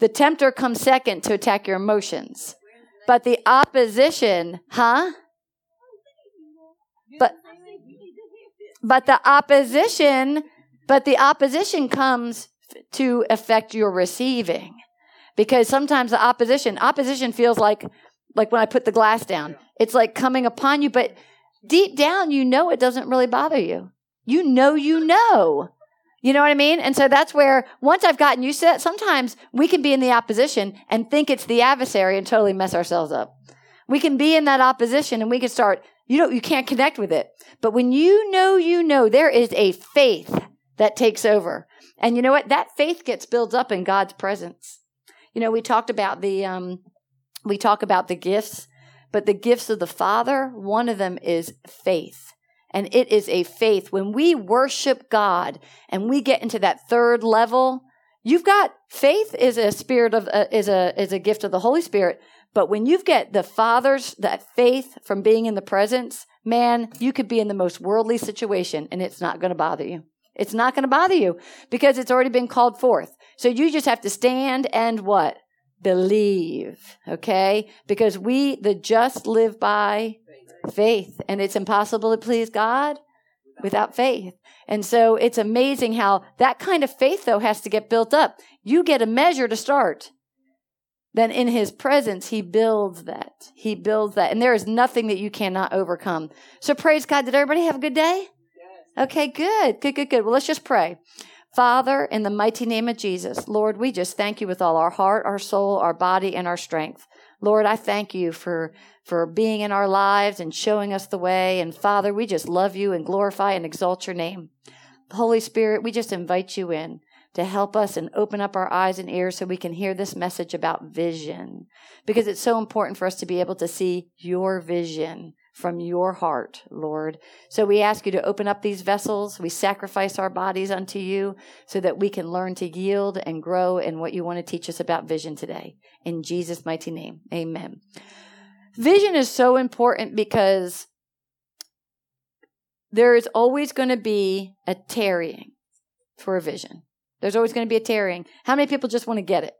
The tempter comes second to attack your emotions. But the opposition, huh? But but the opposition, but the opposition comes to affect your receiving. Because sometimes the opposition, opposition feels like like when I put the glass down. It's like coming upon you, but deep down you know it doesn't really bother you. You know you know. You know what I mean? And so that's where once I've gotten used to that, sometimes we can be in the opposition and think it's the adversary and totally mess ourselves up. We can be in that opposition and we can start, you know, you can't connect with it. But when you know, you know, there is a faith that takes over. And you know what? That faith gets built up in God's presence. You know, we talked about the, um, we talk about the gifts, but the gifts of the Father, one of them is faith. And it is a faith. When we worship God and we get into that third level, you've got faith is a spirit of, uh, is a, is a gift of the Holy Spirit. But when you get the Father's, that faith from being in the presence, man, you could be in the most worldly situation and it's not going to bother you. It's not going to bother you because it's already been called forth. So you just have to stand and what? Believe. Okay? Because we, the just, live by faith. And it's impossible to please God without faith. And so it's amazing how that kind of faith, though, has to get built up. You get a measure to start. Then in his presence, he builds that. He builds that. And there is nothing that you cannot overcome. So praise God. Did everybody have a good day? Okay, good. Good, good, good. Well, let's just pray. Father, in the mighty name of Jesus, Lord, we just thank you with all our heart, our soul, our body, and our strength. Lord, I thank you for for being in our lives and showing us the way. And Father, we just love you and glorify and exalt your name. Holy Spirit, we just invite you in to help us and open up our eyes and ears so we can hear this message about vision because it's so important for us to be able to see your vision from your heart, Lord. So we ask you to open up these vessels. We sacrifice our bodies unto you so that we can learn to yield and grow in what you want to teach us about vision today. In Jesus' mighty name, amen. Vision is so important because there is always going to be a tarrying for a vision. There's always going to be a tarrying. How many people just want to get it?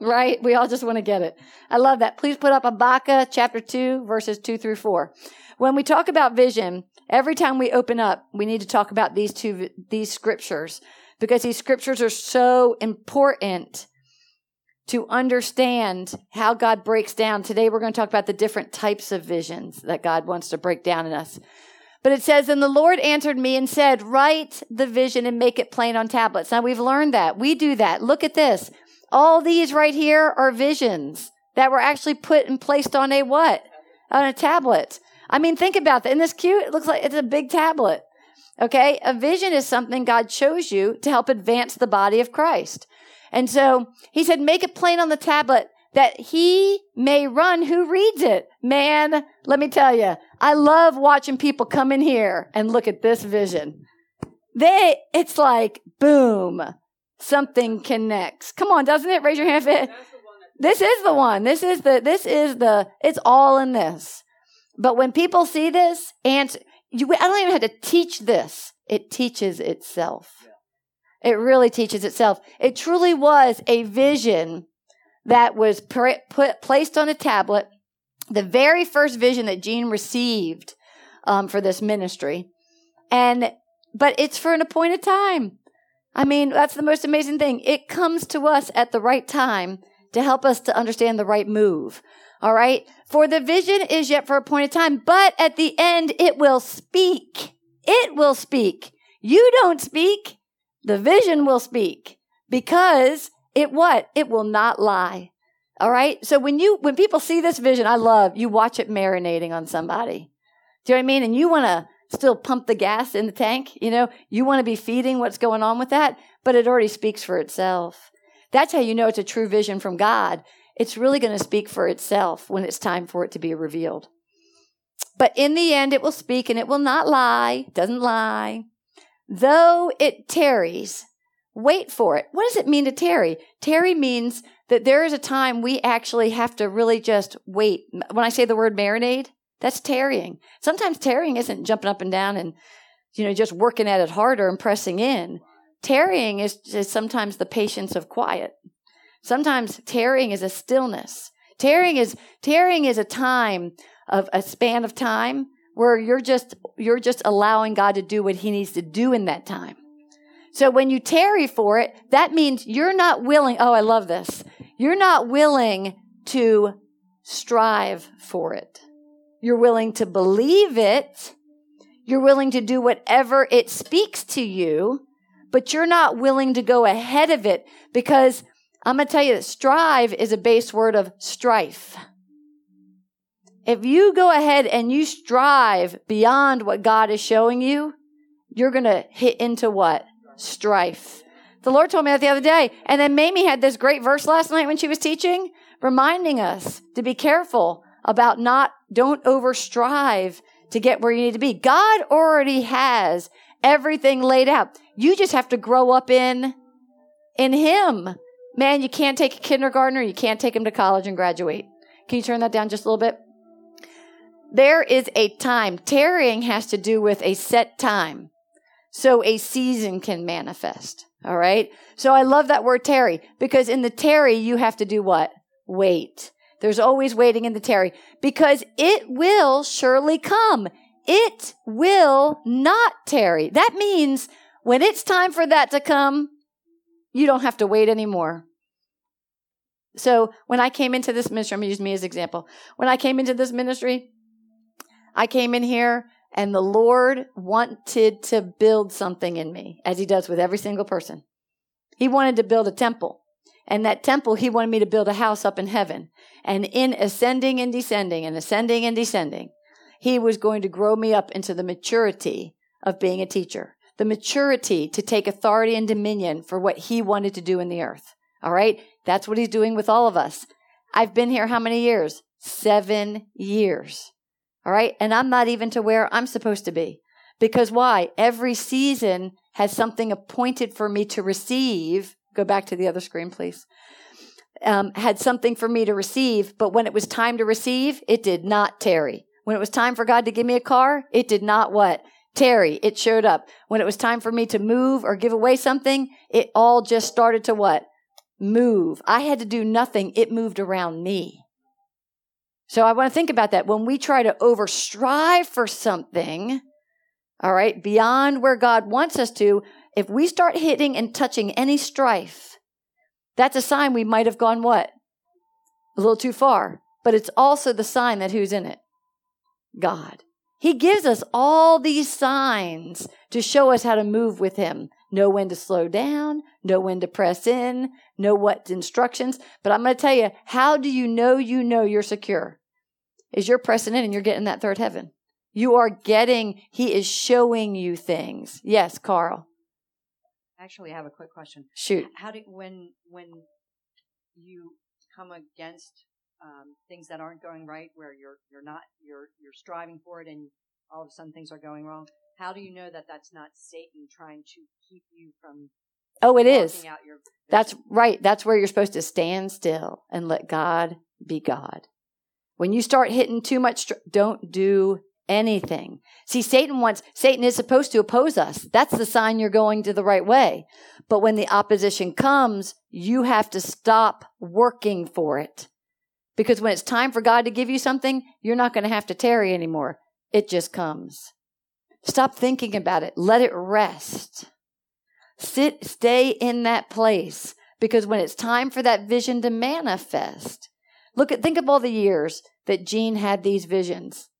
Right? We all just want to get it. I love that. Please put up Habakkuk chapter 2, verses 2 through 4. When we talk about vision, every time we open up, we need to talk about these two, these scriptures because these scriptures are so important to understand how God breaks down. Today we're going to talk about the different types of visions that God wants to break down in us. But it says, And the Lord answered me and said, Write the vision and make it plain on tablets. Now we've learned that. We do that. Look at this. All these right here are visions that were actually put and placed on a what? On a tablet. I mean, think about that. Isn't this cute? It looks like it's a big tablet. Okay. A vision is something God chose you to help advance the body of Christ. And so he said, make it plain on the tablet that he may run who reads it. Man, let me tell you, I love watching people come in here and look at this vision. They, it's like, boom, something connects. Come on, doesn't it? Raise your hand. It. This is the one. This is the, this is the, it's all in this. But when people see this, and you, I don't even have to teach this. It teaches itself. It really teaches itself. It truly was a vision that was put, placed on a tablet. The very first vision that Gene received um, for this ministry, and but it's for an appointed time. I mean, that's the most amazing thing. It comes to us at the right time to help us to understand the right move. All right. For the vision is yet for a appointed time, but at the end it will speak. It will speak. You don't speak. The vision will speak because it what? It will not lie. All right. So when you, when people see this vision, I love you watch it marinating on somebody. Do you know what I mean? And you want to still pump the gas in the tank. You know, you want to be feeding what's going on with that, but it already speaks for itself. That's how you know it's a true vision from God. It's really going to speak for itself when it's time for it to be revealed. But in the end, it will speak and it will not lie. Doesn't lie. Though it tarries, wait for it. What does it mean to tarry? Tarry means that there is a time we actually have to really just wait. When I say the word marinade, that's tarrying. Sometimes tarrying isn't jumping up and down and, you know, just working at it harder and pressing in. Tarrying is, is sometimes the patience of quiet. Sometimes tarrying is a stillness. Tarrying is tarrying is a time of a span of time where you're just you're just allowing God to do what he needs to do in that time. So when you tarry for it, that means you're not willing, oh I love this. You're not willing to strive for it. You're willing to believe it. You're willing to do whatever it speaks to you, but you're not willing to go ahead of it because I'm going to tell you that strive is a base word of strife. If you go ahead and you strive beyond what God is showing you, you're going to hit into what? Strife. The Lord told me that the other day. And then Mamie had this great verse last night when she was teaching, reminding us to be careful about not, don't over strive to get where you need to be. God already has everything laid out. You just have to grow up in, in Him. Man, you can't take a kindergartner, you can't take him to college and graduate. Can you turn that down just a little bit? There is a time. Tarrying has to do with a set time. So a season can manifest. All right. So I love that word tarry because in the tarry, you have to do what? Wait. There's always waiting in the tarry because it will surely come. It will not tarry. That means when it's time for that to come, you don't have to wait anymore. So when I came into this ministry, I'm going to use me as example. When I came into this ministry, I came in here and the Lord wanted to build something in me, as He does with every single person. He wanted to build a temple. And that temple, He wanted me to build a house up in heaven. And in ascending and descending and ascending and descending, He was going to grow me up into the maturity of being a teacher the maturity to take authority and dominion for what he wanted to do in the earth. All right? That's what he's doing with all of us. I've been here how many years? Seven years. All right? And I'm not even to where I'm supposed to be. Because why? Every season has something appointed for me to receive. Go back to the other screen, please. Um, had something for me to receive, but when it was time to receive, it did not tarry. When it was time for God to give me a car, it did not what? tarry, it showed up. When it was time for me to move or give away something, it all just started to what? Move. I had to do nothing. It moved around me. So I want to think about that. When we try to over strive for something, all right, beyond where God wants us to, if we start hitting and touching any strife, that's a sign we might have gone what? A little too far. But it's also the sign that who's in it? God. He gives us all these signs to show us how to move with Him. Know when to slow down, know when to press in, know what instructions. But I'm going to tell you, how do you know you know you're secure? Is you're pressing in and you're getting that third heaven. You are getting, He is showing you things. Yes, Carl. Actually, I have a quick question. Shoot. How do when when you come against um, things that aren't going right, where you're you're not you're you're striving for it, and all of a sudden things are going wrong. How do you know that that's not Satan trying to keep you from? Oh, it is. That's right. That's where you're supposed to stand still and let God be God. When you start hitting too much, don't do anything. See, Satan wants, Satan is supposed to oppose us. That's the sign you're going to the right way. But when the opposition comes, you have to stop working for it because when it's time for God to give you something, you're not going to have to tarry anymore. It just comes. Stop thinking about it. Let it rest. Sit, stay in that place because when it's time for that vision to manifest, look at, think of all the years that Gene had these visions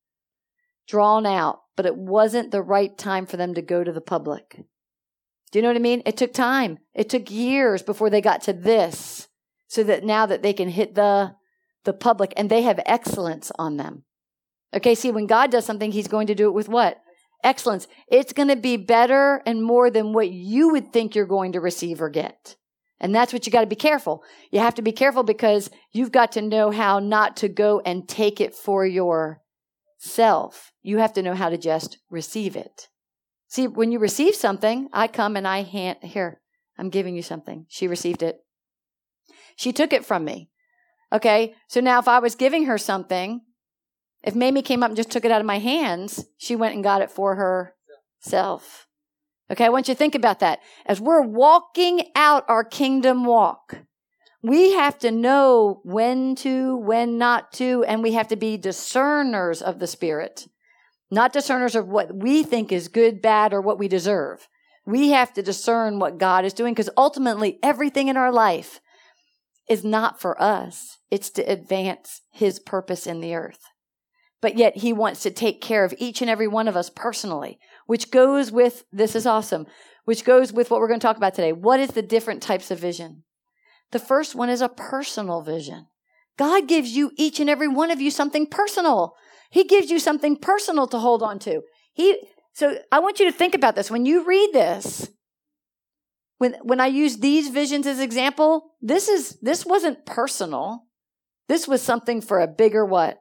drawn out, but it wasn't the right time for them to go to the public. Do you know what I mean? It took time. It took years before they got to this so that now that they can hit the the public and they have excellence on them. Okay, see, when God does something, He's going to do it with what? Excellence. It's going to be better and more than what you would think you're going to receive or get. And that's what you got to be careful. You have to be careful because you've got to know how not to go and take it for yourself. You have to know how to just receive it. See, when you receive something, I come and I hand, here, I'm giving you something. She received it. She took it from me. Okay, so now if I was giving her something, if Mamie came up and just took it out of my hands, she went and got it for herself. Okay, I want you to think about that. As we're walking out our kingdom walk, We have to know when to, when not to, and we have to be discerners of the Spirit, not discerners of what we think is good, bad, or what we deserve. We have to discern what God is doing because ultimately everything in our life is not for us. It's to advance his purpose in the earth. But yet he wants to take care of each and every one of us personally, which goes with, this is awesome, which goes with what we're going to talk about today. What is the different types of vision? The first one is a personal vision. God gives you, each and every one of you, something personal. He gives you something personal to hold on to. He, so I want you to think about this. When you read this, when, when I use these visions as example, this is, this wasn't personal. This was something for a bigger what?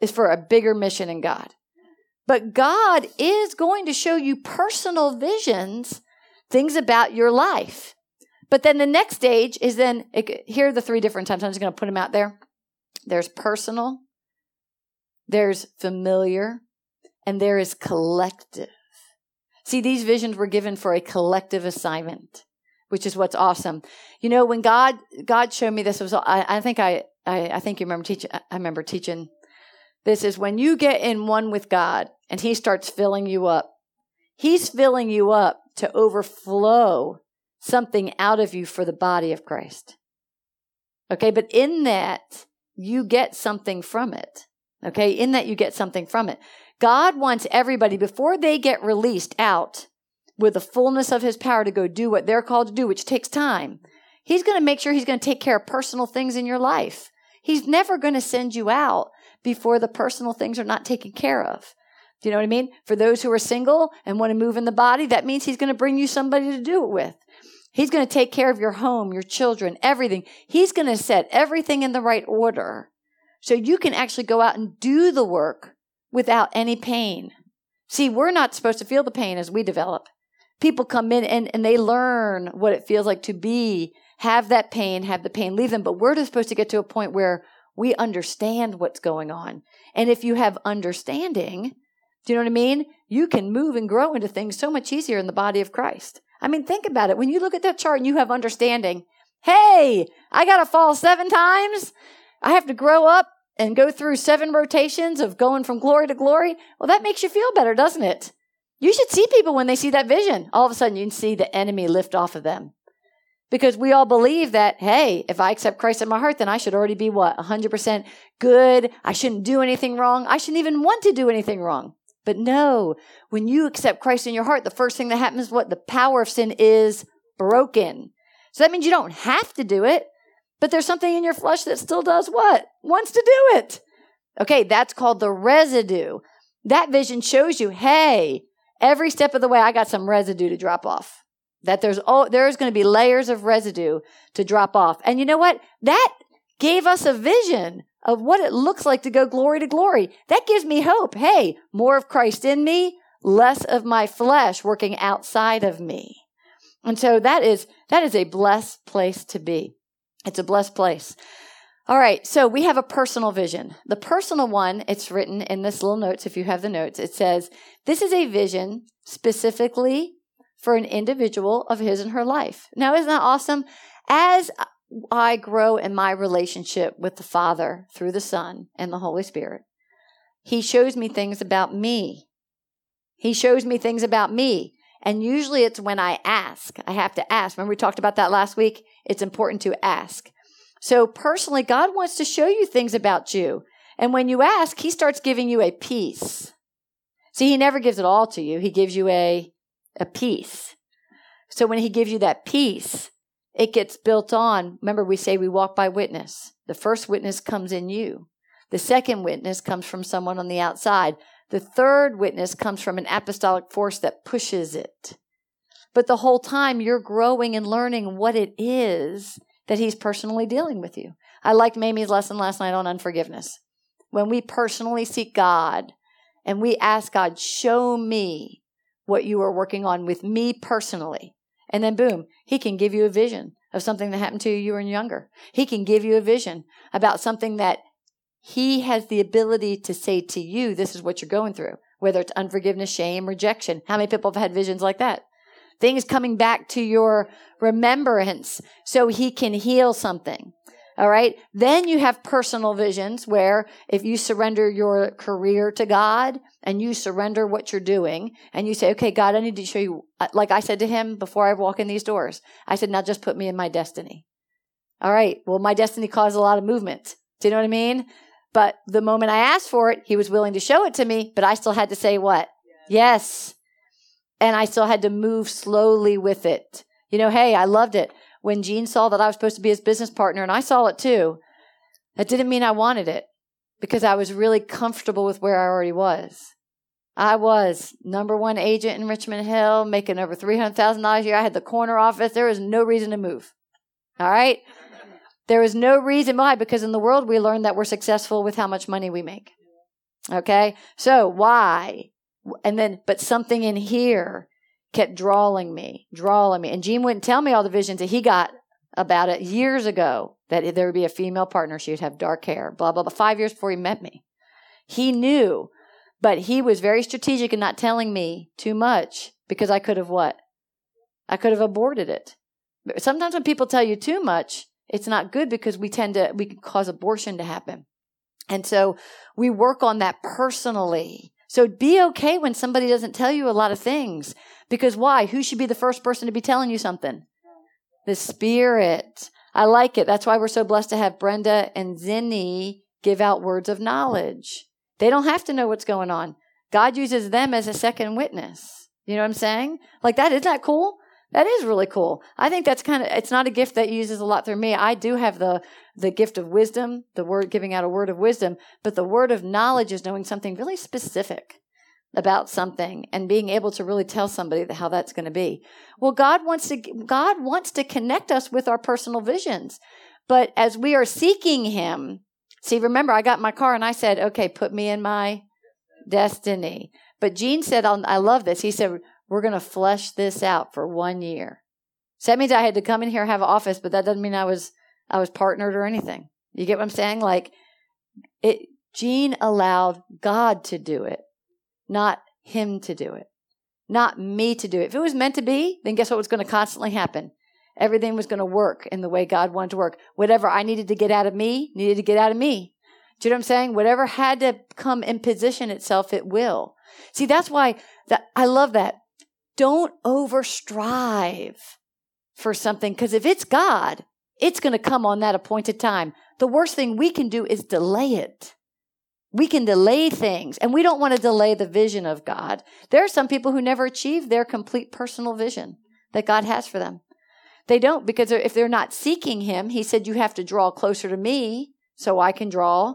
Is for a bigger mission in God. But God is going to show you personal visions, things about your life. But then the next stage is then, here are the three different times. I'm just going to put them out there. There's personal, there's familiar, and there is collective. See, these visions were given for a collective assignment, which is what's awesome. You know, when God God showed me this, was I, I think I, I I think you remember teaching. I remember teaching. This is when you get in one with God and He starts filling you up. He's filling you up to overflow something out of you for the body of Christ. Okay, but in that, you get something from it. Okay, in that, you get something from it. God wants everybody, before they get released out with the fullness of his power to go do what they're called to do, which takes time, he's going to make sure he's going to take care of personal things in your life. He's never going to send you out before the personal things are not taken care of. Do you know what I mean? For those who are single and want to move in the body, that means he's going to bring you somebody to do it with. He's going to take care of your home, your children, everything. He's going to set everything in the right order so you can actually go out and do the work without any pain. See, we're not supposed to feel the pain as we develop. People come in and, and they learn what it feels like to be, have that pain, have the pain leave them. But we're just supposed to get to a point where we understand what's going on. And if you have understanding, do you know what I mean? You can move and grow into things so much easier in the body of Christ. I mean, think about it. When you look at that chart and you have understanding, hey, I got to fall seven times. I have to grow up and go through seven rotations of going from glory to glory. Well, that makes you feel better, doesn't it? You should see people when they see that vision. All of a sudden, you can see the enemy lift off of them. Because we all believe that, hey, if I accept Christ in my heart, then I should already be what? 100% good. I shouldn't do anything wrong. I shouldn't even want to do anything wrong. But no, when you accept Christ in your heart, the first thing that happens is what? The power of sin is broken. So that means you don't have to do it, but there's something in your flesh that still does what? Wants to do it. Okay, that's called the residue. That vision shows you, hey, every step of the way, I got some residue to drop off. That there's oh, there's going to be layers of residue to drop off. And you know what? That gave us a vision of what it looks like to go glory to glory. That gives me hope. Hey, more of Christ in me, less of my flesh working outside of me. And so that is, that is a blessed place to be. It's a blessed place. All right, so we have a personal vision. The personal one, it's written in this little notes, if you have the notes, it says, This is a vision specifically for an individual of his and her life. Now, isn't that awesome? As I grow in my relationship with the Father through the Son and the Holy Spirit. He shows me things about me. He shows me things about me. And usually it's when I ask. I have to ask. Remember we talked about that last week? It's important to ask. So personally, God wants to show you things about you. And when you ask, He starts giving you a piece. See, He never gives it all to you. He gives you a, a piece. So when He gives you that piece, it gets built on. Remember, we say we walk by witness. The first witness comes in you. The second witness comes from someone on the outside. The third witness comes from an apostolic force that pushes it. But the whole time you're growing and learning what it is that he's personally dealing with you. I liked Mamie's lesson last night on unforgiveness. When we personally seek God and we ask God, show me what you are working on with me personally. And then boom, he can give you a vision of something that happened to you when you were younger. He can give you a vision about something that he has the ability to say to you, this is what you're going through, whether it's unforgiveness, shame, rejection. How many people have had visions like that? things coming back to your remembrance so he can heal something. All right. Then you have personal visions where if you surrender your career to God and you surrender what you're doing and you say, okay, God, I need to show you, like I said to him before I walk in these doors, I said, now just put me in my destiny. All right. Well, my destiny caused a lot of movement. Do you know what I mean? But the moment I asked for it, he was willing to show it to me, but I still had to say what? Yes. yes. And I still had to move slowly with it. You know, hey, I loved it when Gene saw that I was supposed to be his business partner, and I saw it too, that didn't mean I wanted it because I was really comfortable with where I already was. I was number one agent in Richmond Hill, making over $300,000 a year. I had the corner office. There was no reason to move. All right? There was no reason why, because in the world we learn that we're successful with how much money we make. Okay? So why? And then, but something in here kept drawing me, drawing me. And Gene wouldn't tell me all the visions that he got about it years ago that there would be a female partner. She would have dark hair, blah, blah, blah. Five years before he met me. He knew, but he was very strategic in not telling me too much because I could have what? I could have aborted it. Sometimes when people tell you too much, it's not good because we tend to, we can cause abortion to happen. And so we work on that personally. So be okay when somebody doesn't tell you a lot of things because why? Who should be the first person to be telling you something? The Spirit. I like it. That's why we're so blessed to have Brenda and Zinni give out words of knowledge. They don't have to know what's going on. God uses them as a second witness. You know what I'm saying? Like that, isn't that cool? That is really cool. I think that's kind of, it's not a gift that uses a lot through me. I do have the, the gift of wisdom, the word, giving out a word of wisdom, but the word of knowledge is knowing something really specific about something and being able to really tell somebody how that's going to be. Well, God wants to God wants to connect us with our personal visions. But as we are seeking him, see remember I got my car and I said, "Okay, put me in my destiny." But Gene said, I love this. He said, "We're going to flesh this out for 1 year." So that means I had to come in here and have an office, but that doesn't mean I was I was partnered or anything. You get what I'm saying? Like it Gene allowed God to do it not him to do it, not me to do it. If it was meant to be, then guess what was going to constantly happen? Everything was going to work in the way God wanted to work. Whatever I needed to get out of me, needed to get out of me. Do you know what I'm saying? Whatever had to come and position itself, it will. See, that's why that I love that. Don't over strive for something because if it's God, it's going to come on that appointed time. The worst thing we can do is delay it. We can delay things and we don't want to delay the vision of God. There are some people who never achieve their complete personal vision that God has for them. They don't because if they're not seeking Him, He said, You have to draw closer to me so I can draw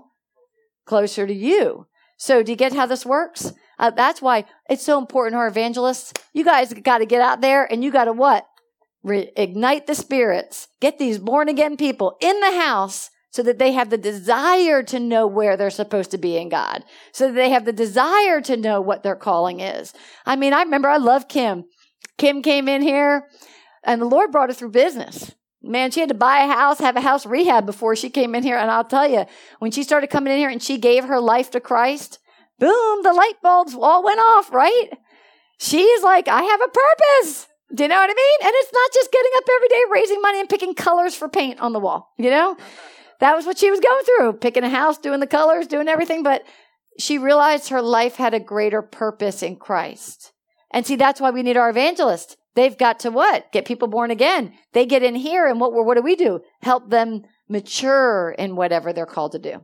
closer to you. So, do you get how this works? Uh, that's why it's so important, our evangelists. You guys got to get out there and you got to what? Re- ignite the spirits. Get these born again people in the house so that they have the desire to know where they're supposed to be in God, so that they have the desire to know what their calling is. I mean, I remember I love Kim. Kim came in here and the Lord brought her through business. Man, she had to buy a house, have a house rehab before she came in here. And I'll tell you, when she started coming in here and she gave her life to Christ, boom, the light bulbs all went off, right? She's like, I have a purpose. Do you know what I mean? And it's not just getting up every day, raising money and picking colors for paint on the wall, you know? that was what she was going through, picking a house, doing the colors, doing everything. But she realized her life had a greater purpose in Christ. And see, that's why we need our evangelists. They've got to what? Get people born again. They get in here and what, what do we do? Help them mature in whatever they're called to do.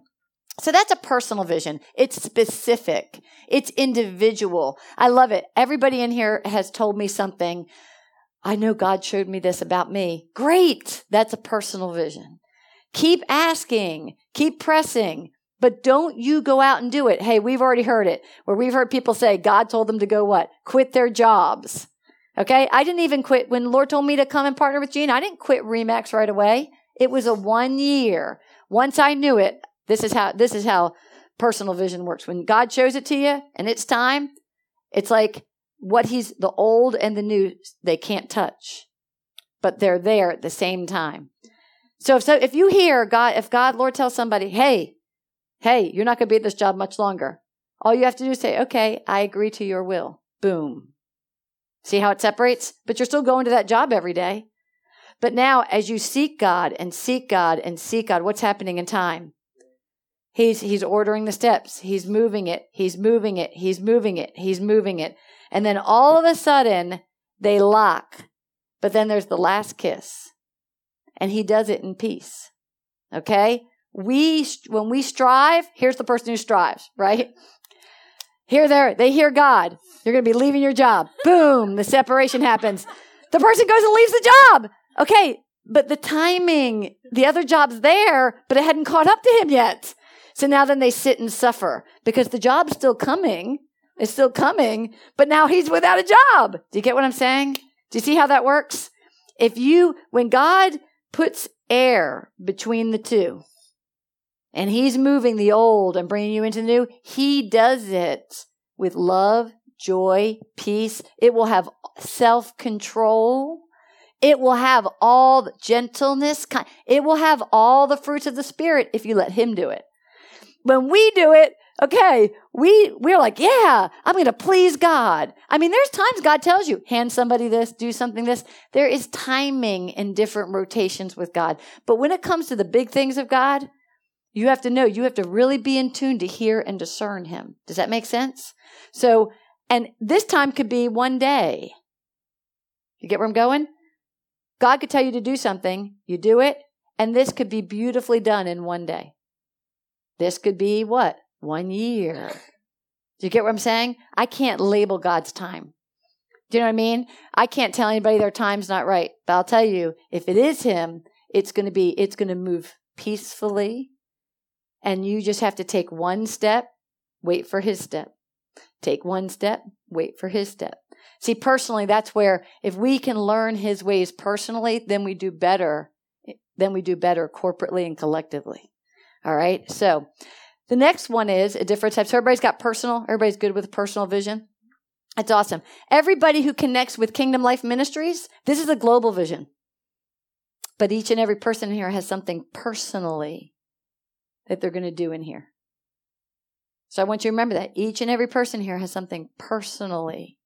So that's a personal vision. It's specific. It's individual. I love it. Everybody in here has told me something. I know God showed me this about me. Great. That's a personal vision. Keep asking, keep pressing, but don't you go out and do it. Hey, we've already heard it where we've heard people say God told them to go what? Quit their jobs. Okay. I didn't even quit when the Lord told me to come and partner with Gene. I didn't quit Remax right away. It was a one year. Once I knew it, this is how, this is how personal vision works. When God shows it to you and it's time, it's like what he's the old and the new, they can't touch, but they're there at the same time. So if, so if you hear God, if God, Lord tells somebody, hey, hey, you're not going to be at this job much longer. All you have to do is say, okay, I agree to your will. Boom. See how it separates? But you're still going to that job every day. But now, as you seek God and seek God and seek God, what's happening in time? He's, he's ordering the steps. He's moving it. He's moving it. He's moving it. He's moving it. And then all of a sudden, they lock. But then there's the last kiss. And he does it in peace. Okay? We, when we strive, here's the person who strives, right? Here, there, they hear God. You're going to be leaving your job. Boom, the separation happens. The person goes and leaves the job. Okay, but the timing, the other job's there, but it hadn't caught up to him yet. So now then they sit and suffer because the job's still coming. It's still coming, but now he's without a job. Do you get what I'm saying? Do you see how that works? If you, when God puts air between the two, and he's moving the old and bringing you into the new, he does it with love, joy, peace. It will have self control. It will have all the gentleness. It will have all the fruits of the spirit if you let him do it. When we do it, okay, we, we're like, yeah, I'm going to please God. I mean, there's times God tells you, hand somebody this, do something this. There is timing in different rotations with God. But when it comes to the big things of God, you have to know, you have to really be in tune to hear and discern Him. Does that make sense? So, and this time could be one day. You get where I'm going? God could tell you to do something, you do it, and this could be beautifully done in one day. This could be what? One year. Do you get what I'm saying? I can't label God's time. Do you know what I mean? I can't tell anybody their time's not right. But I'll tell you, if it is Him, it's going to be, it's going to move peacefully. And you just have to take one step, wait for His step. Take one step, wait for His step. See, personally, that's where if we can learn His ways personally, then we do better. Eh, then we do better corporately and collectively. All right. So the next one is a different type. So everybody's got personal. Everybody's good with personal vision. That's awesome. Everybody who connects with Kingdom Life Ministries, this is a global vision. But each and every person here has something personally that they're going to do in here. So I want you to remember that each and every person here has something personally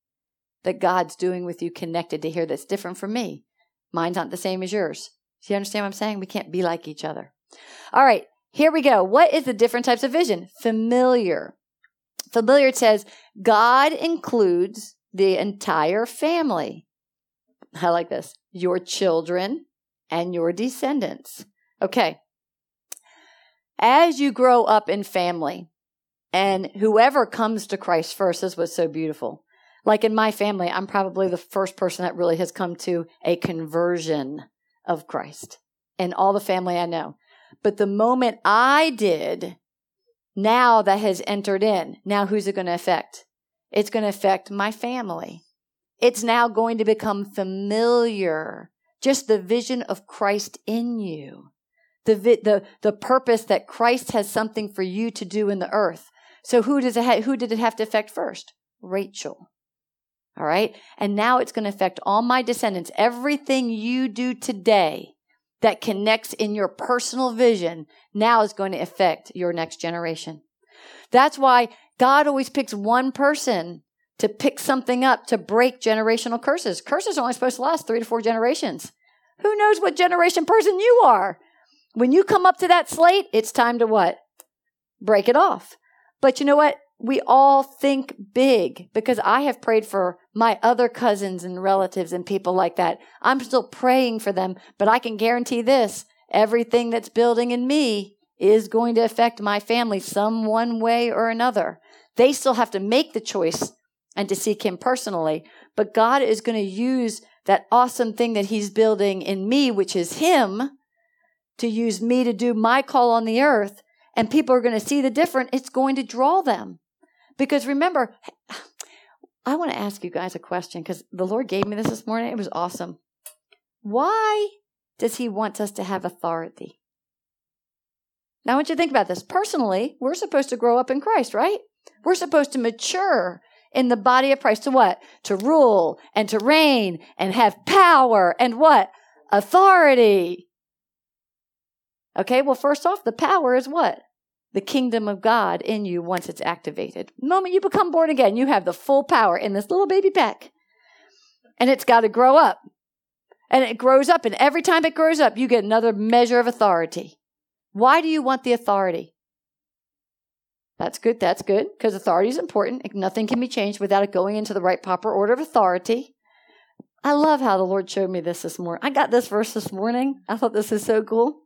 that God's doing with you connected to here that's different from me. Mine's not the same as yours. Do you understand what I'm saying? We can't be like each other. All right. Here we go. What is the different types of vision? Familiar. Familiar says God includes the entire family. I like this. Your children and your descendants. Okay. As you grow up in family, and whoever comes to Christ first, this was so beautiful. Like in my family, I'm probably the first person that really has come to a conversion of Christ in all the family I know. But the moment I did, now that has entered in, now who's it going to affect? It's going to affect my family. It's now going to become familiar. Just the vision of Christ in you. The, the, the purpose that Christ has something for you to do in the earth. So who does it ha- who did it have to affect first? Rachel. All right. And now it's going to affect all my descendants. Everything you do today that connects in your personal vision now is going to affect your next generation. That's why God always picks one person to pick something up to break generational curses. Curses are only supposed to last three to four generations. Who knows what generation person you are? When you come up to that slate, it's time to what? Break it off. But you know what? We all think big because I have prayed for my other cousins and relatives and people like that. I'm still praying for them, but I can guarantee this everything that's building in me is going to affect my family some one way or another. They still have to make the choice and to seek Him personally, but God is going to use that awesome thing that He's building in me, which is Him, to use me to do my call on the earth. And people are going to see the difference. It's going to draw them. Because remember, I want to ask you guys a question because the Lord gave me this this morning. It was awesome. Why does He want us to have authority? Now, I want you to think about this. Personally, we're supposed to grow up in Christ, right? We're supposed to mature in the body of Christ to what? To rule and to reign and have power and what? Authority. Okay, well, first off, the power is what? The kingdom of God in you once it's activated. The moment you become born again, you have the full power in this little baby peck. and it's got to grow up. And it grows up, and every time it grows up, you get another measure of authority. Why do you want the authority? That's good. That's good because authority is important. Nothing can be changed without it going into the right proper order of authority. I love how the Lord showed me this this morning. I got this verse this morning. I thought this is so cool.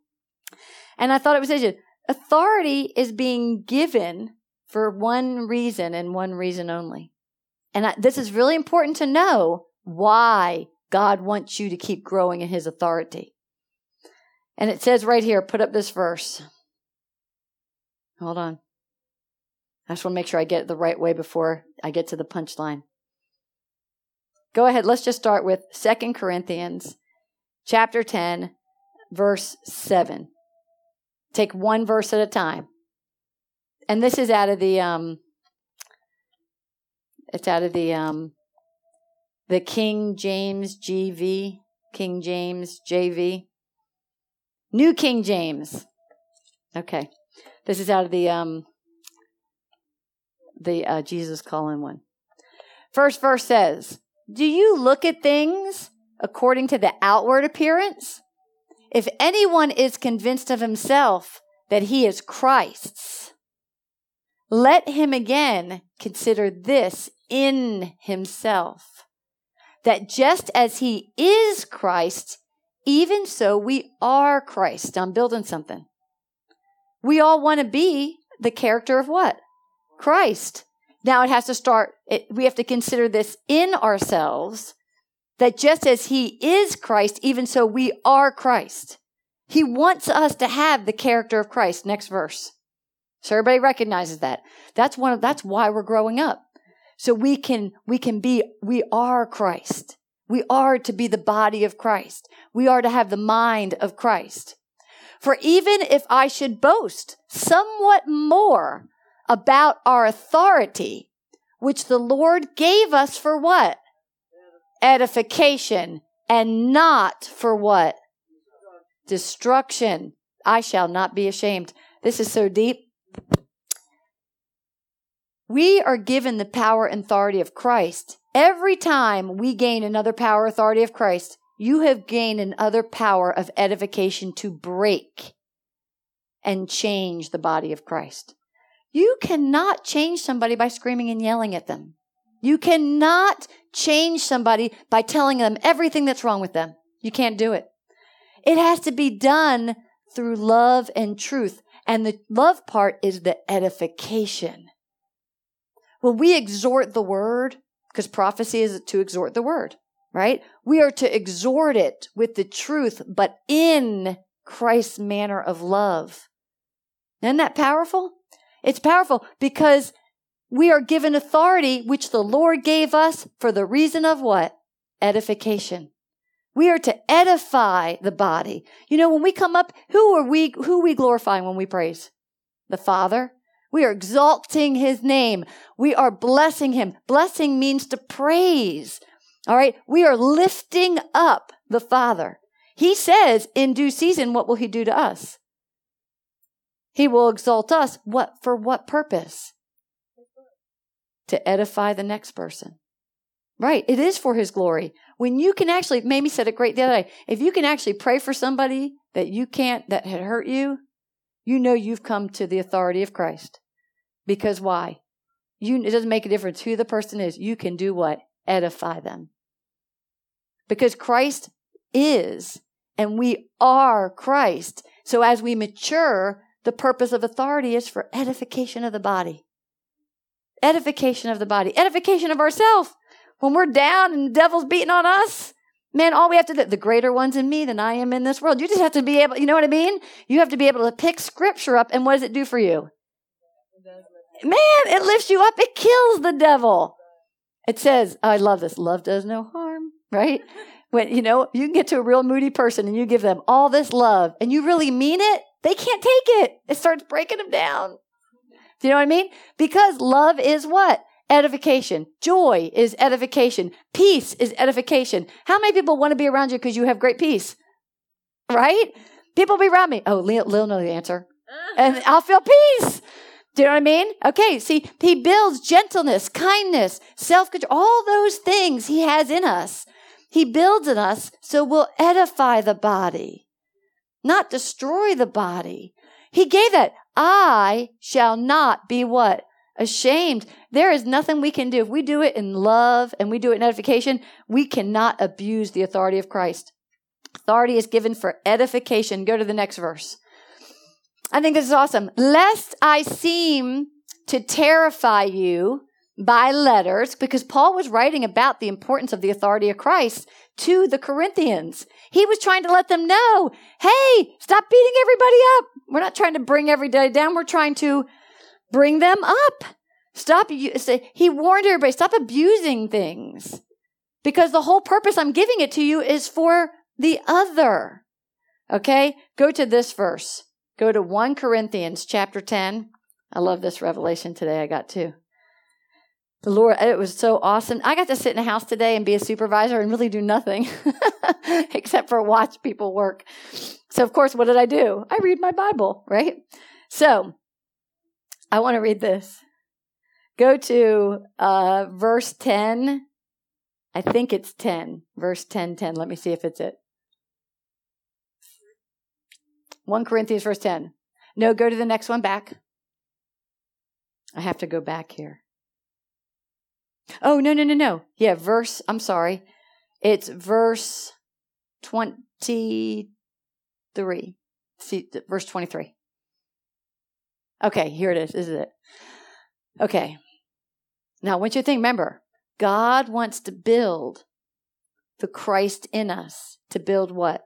And I thought it was interesting. Authority is being given for one reason and one reason only. And I, this is really important to know why God wants you to keep growing in his authority. And it says right here, put up this verse. Hold on. I just want to make sure I get it the right way before I get to the punchline. Go ahead. Let's just start with Second Corinthians chapter 10, verse 7. Take one verse at a time. And this is out of the um it's out of the um the King James GV, King James JV. New King James. Okay. This is out of the um the uh, Jesus calling one. First verse says, "Do you look at things according to the outward appearance? If anyone is convinced of himself that he is Christ's, let him again consider this in himself that just as he is Christ, even so we are Christ. I'm building something. We all want to be the character of what? Christ. Now it has to start, it, we have to consider this in ourselves that just as he is Christ, even so we are Christ. He wants us to have the character of Christ. Next verse. So everybody recognizes that. That's one of, that's why we're growing up. So we can, we can be, we are Christ. We are to be the body of Christ. We are to have the mind of Christ. For even if I should boast somewhat more about our authority, which the Lord gave us for what? Edification and not for what? Destruction. I shall not be ashamed. This is so deep. We are given the power and authority of Christ. Every time we gain another power authority of Christ, you have gained another power of edification to break and change the body of Christ. You cannot change somebody by screaming and yelling at them. You cannot change somebody by telling them everything that's wrong with them. You can't do it. It has to be done through love and truth. And the love part is the edification. When we exhort the word, because prophecy is to exhort the word, right? We are to exhort it with the truth, but in Christ's manner of love. Isn't that powerful? It's powerful because we are given authority which the Lord gave us for the reason of what? Edification. We are to edify the body. You know, when we come up, who are we, who are we glorifying when we praise? The Father. We are exalting his name. We are blessing him. Blessing means to praise. All right. We are lifting up the Father. He says in due season, what will he do to us? He will exalt us. What, for what purpose? To edify the next person. Right. It is for his glory. When you can actually, Mamie said it great the other day. If you can actually pray for somebody that you can't, that had hurt you, you know you've come to the authority of Christ. Because why? You, it doesn't make a difference who the person is. You can do what? Edify them. Because Christ is, and we are Christ. So as we mature, the purpose of authority is for edification of the body. Edification of the body. Edification of ourselves. When we're down and the devil's beating on us, man, all we have to do, the greater one's in me than I am in this world. You just have to be able, you know what I mean? You have to be able to pick scripture up and what does it do for you? Man, it lifts you up. It kills the devil. It says, I love this. Love does no harm, right? When, you know, you can get to a real moody person and you give them all this love and you really mean it, they can't take it. It starts breaking them down. Do you know what I mean? Because love is what? Edification. Joy is edification. Peace is edification. How many people want to be around you because you have great peace? Right? People be around me. Oh, Lil, Lil know the answer. And I'll feel peace. Do you know what I mean? Okay, see, he builds gentleness, kindness, self control, all those things he has in us. He builds in us so we'll edify the body, not destroy the body. He gave that. I shall not be what? Ashamed. There is nothing we can do. If we do it in love and we do it in edification, we cannot abuse the authority of Christ. Authority is given for edification. Go to the next verse. I think this is awesome. Lest I seem to terrify you by letters, because Paul was writing about the importance of the authority of Christ to the Corinthians. He was trying to let them know, hey, stop beating everybody up. We're not trying to bring everybody down. We're trying to bring them up. Stop. He warned everybody, stop abusing things because the whole purpose I'm giving it to you is for the other. Okay. Go to this verse. Go to 1 Corinthians chapter 10. I love this revelation today. I got too. The Lord, it was so awesome. I got to sit in a house today and be a supervisor and really do nothing except for watch people work. So, of course, what did I do? I read my Bible, right? So, I want to read this. Go to uh, verse 10. I think it's 10. Verse 10, 10. Let me see if it's it. 1 Corinthians, verse 10. No, go to the next one back. I have to go back here. Oh, no, no, no, no. Yeah, verse, I'm sorry. It's verse 23. See, verse 23. Okay, here it is. This is it. Okay. Now, I want you to think, remember, God wants to build the Christ in us to build what?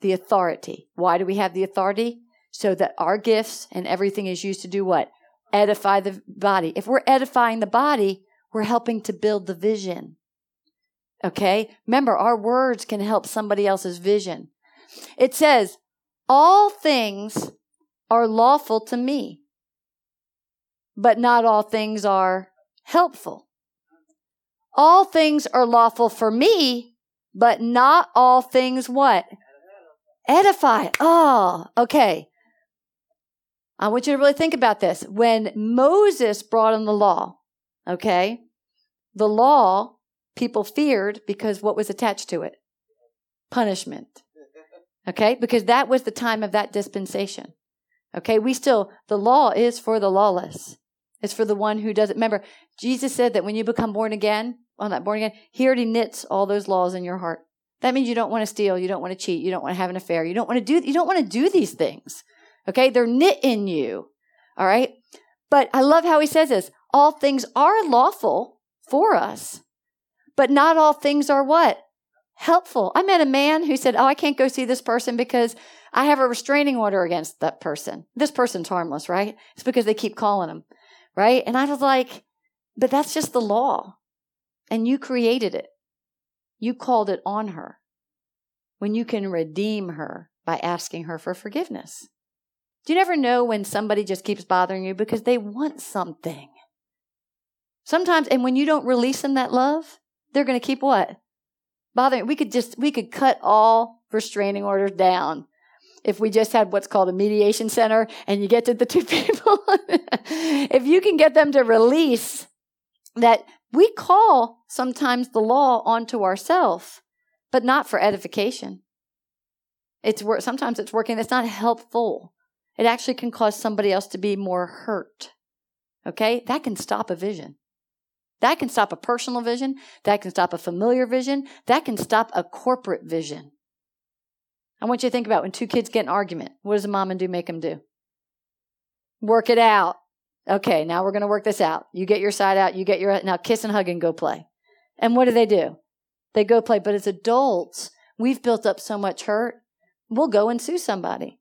The authority. Why do we have the authority? So that our gifts and everything is used to do what? Edify the body. If we're edifying the body, we're helping to build the vision. Okay? Remember, our words can help somebody else's vision. It says, all things are lawful to me, but not all things are helpful. All things are lawful for me, but not all things what? Edify. Oh, okay. I want you to really think about this. When Moses brought in the law, okay, the law people feared because what was attached to it? Punishment. Okay, because that was the time of that dispensation. Okay, we still, the law is for the lawless. It's for the one who doesn't. Remember, Jesus said that when you become born again, on that born again, he already knits all those laws in your heart. That means you don't want to steal, you don't want to cheat, you don't want to have an affair, you don't want to do you don't want to do these things. Okay? They're knit in you. All right? But I love how he says this. All things are lawful for us, but not all things are what? Helpful. I met a man who said, "Oh, I can't go see this person because I have a restraining order against that person. This person's harmless, right? It's because they keep calling him, right? And I was like, but that's just the law. And you created it. You called it on her when you can redeem her by asking her for forgiveness. Do you never know when somebody just keeps bothering you because they want something? Sometimes, and when you don't release them that love, they're going to keep what? Bothering. We could just, we could cut all restraining orders down if we just had what's called a mediation center and you get to the two people, if you can get them to release that we call sometimes the law onto ourselves, but not for edification. It's sometimes it's working. It's not helpful. It actually can cause somebody else to be more hurt. Okay, that can stop a vision. That can stop a personal vision. That can stop a familiar vision. That can stop a corporate vision. I want you to think about when two kids get an argument. What does a mom and do make them do? Work it out. Okay, now we're going to work this out. You get your side out. You get your, now kiss and hug and go play. And what do they do? They go play. But as adults, we've built up so much hurt. We'll go and sue somebody.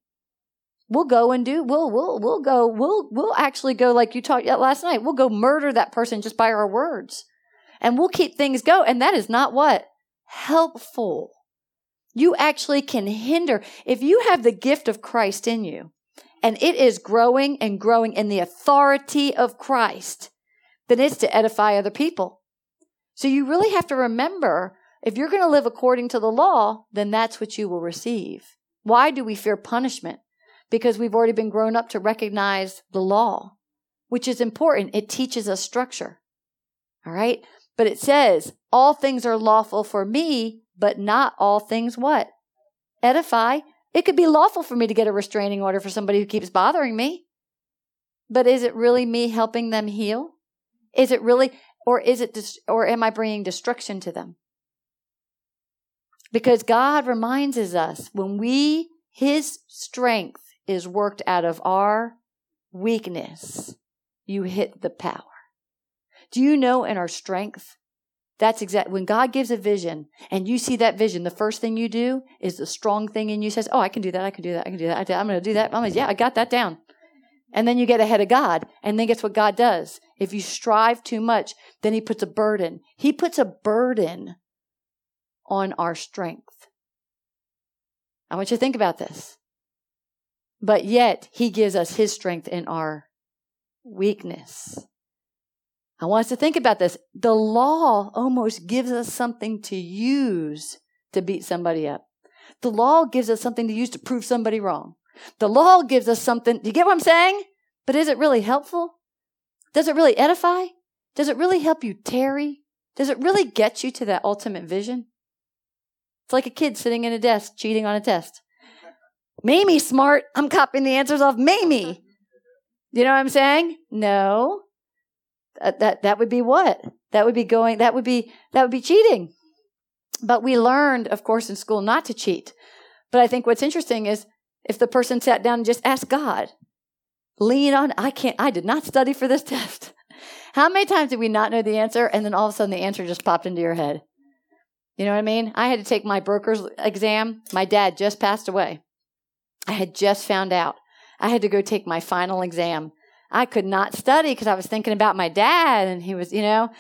We'll go and do, we'll, we'll, we'll go, we'll, we'll actually go like you talked last night. We'll go murder that person just by our words. And we'll keep things go. And that is not what? Helpful. You actually can hinder. If you have the gift of Christ in you and it is growing and growing in the authority of Christ, then it's to edify other people. So you really have to remember if you're going to live according to the law, then that's what you will receive. Why do we fear punishment? Because we've already been grown up to recognize the law, which is important. It teaches us structure. All right. But it says, all things are lawful for me, but not all things what? Edify. It could be lawful for me to get a restraining order for somebody who keeps bothering me. But is it really me helping them heal? Is it really, or is it, or am I bringing destruction to them? Because God reminds us when we, His strength is worked out of our weakness, you hit the power. Do you know in our strength? That's exactly when God gives a vision and you see that vision, the first thing you do is the strong thing in you says, Oh, I can do that. I can do that. I can do that. I'm going to do that. I'm yeah, I got that down. And then you get ahead of God. And then guess what God does? If you strive too much, then He puts a burden. He puts a burden on our strength. I want you to think about this. But yet, He gives us His strength in our weakness. I want us to think about this. The law almost gives us something to use to beat somebody up. The law gives us something to use to prove somebody wrong. The law gives us something. Do you get what I'm saying? But is it really helpful? Does it really edify? Does it really help you tarry? Does it really get you to that ultimate vision? It's like a kid sitting in a desk cheating on a test. Mamie's smart. I'm copying the answers off Mamie. You know what I'm saying? No. That, that that would be what? That would be going that would be that would be cheating. But we learned, of course, in school not to cheat. But I think what's interesting is if the person sat down and just asked God, lean on, I can't, I did not study for this test. How many times did we not know the answer and then all of a sudden the answer just popped into your head? You know what I mean? I had to take my broker's exam. My dad just passed away. I had just found out. I had to go take my final exam. I could not study because I was thinking about my dad and he was, you know.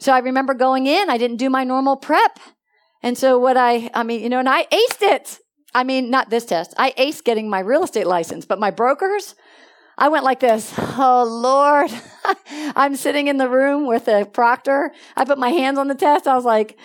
So I remember going in, I didn't do my normal prep. And so what I, I mean, you know, and I aced it. I mean, not this test. I aced getting my real estate license, but my brokers, I went like this. Oh Lord. I'm sitting in the room with a proctor. I put my hands on the test. I was like,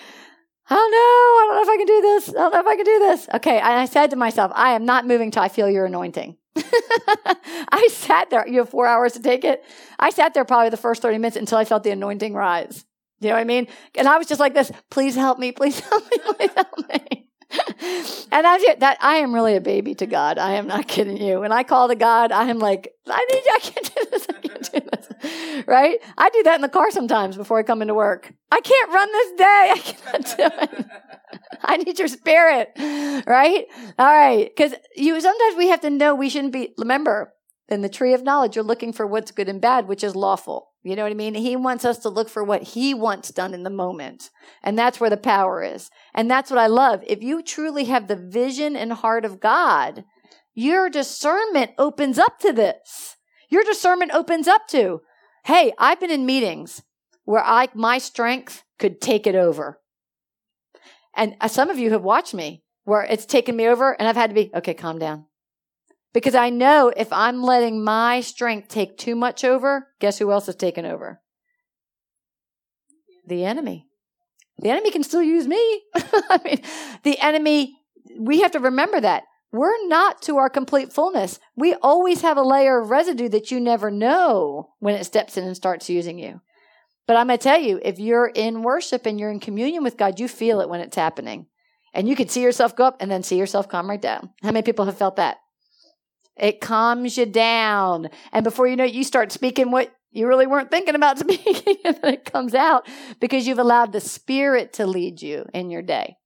oh know. I don't know if I can do this. I don't know if I can do this. Okay. And I said to myself, I am not moving till I feel your anointing. I sat there. You have four hours to take it. I sat there probably the first 30 minutes until I felt the anointing rise. You know what I mean? And I was just like this, please help me, please help me, please help me. and I'm that I am really a baby to God. I am not kidding you. When I call to God, I am like, I need you. I can't do this. I can't do this. Right? I do that in the car sometimes before I come into work. I can't run this day. I cannot do it. I need your spirit. Right? All right. Because you sometimes we have to know we shouldn't be. Remember, in the tree of knowledge, you're looking for what's good and bad, which is lawful. You know what I mean? He wants us to look for what he wants done in the moment. And that's where the power is. And that's what I love. If you truly have the vision and heart of God, your discernment opens up to this. Your discernment opens up to, hey, I've been in meetings where I, my strength could take it over. And uh, some of you have watched me where it's taken me over and I've had to be, okay, calm down. Because I know if I'm letting my strength take too much over, guess who else is taking over? The enemy. The enemy can still use me. I mean, the enemy, we have to remember that. We're not to our complete fullness. We always have a layer of residue that you never know when it steps in and starts using you. But I'm going to tell you, if you're in worship and you're in communion with God, you feel it when it's happening. And you can see yourself go up and then see yourself come right down. How many people have felt that? It calms you down. And before you know it, you start speaking what you really weren't thinking about speaking, and then it comes out because you've allowed the Spirit to lead you in your day.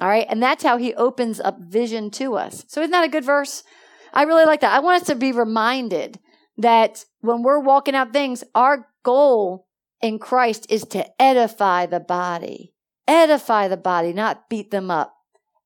All right. And that's how he opens up vision to us. So isn't that a good verse? I really like that. I want us to be reminded that when we're walking out things, our goal in Christ is to edify the body. Edify the body, not beat them up.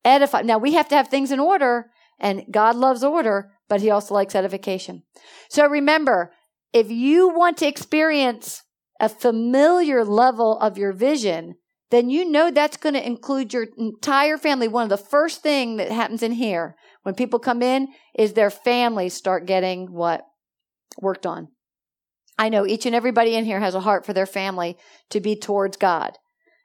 Edify. Now we have to have things in order and God loves order, but he also likes edification. So remember, if you want to experience a familiar level of your vision, then you know that's going to include your entire family. One of the first thing that happens in here when people come in is their families start getting what worked on. I know each and everybody in here has a heart for their family to be towards God.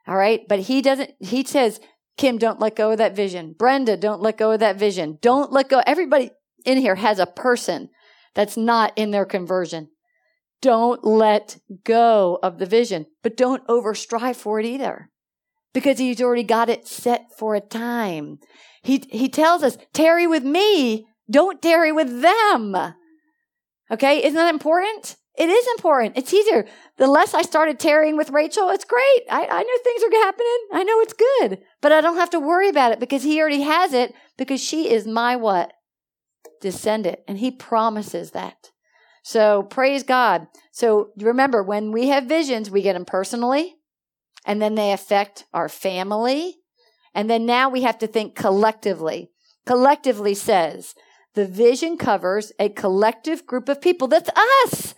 All right. But he doesn't, he says, Kim, don't let go of that vision. Brenda, don't let go of that vision. Don't let go. Everybody, in here has a person that's not in their conversion. Don't let go of the vision, but don't over strive for it either. because he's already got it set for a time. He, he tells us, tarry with me, don't tarry with them. Okay, isn't that important? It is important. It's easier. The less I started tarrying with Rachel, it's great. I, I know things are happening. I know it's good, but I don't have to worry about it because he already has it because she is my what? Descendant. And he promises that. So praise God. So remember, when we have visions, we get them personally, and then they affect our family. And then now we have to think collectively. Collectively says the vision covers a collective group of people. That's us.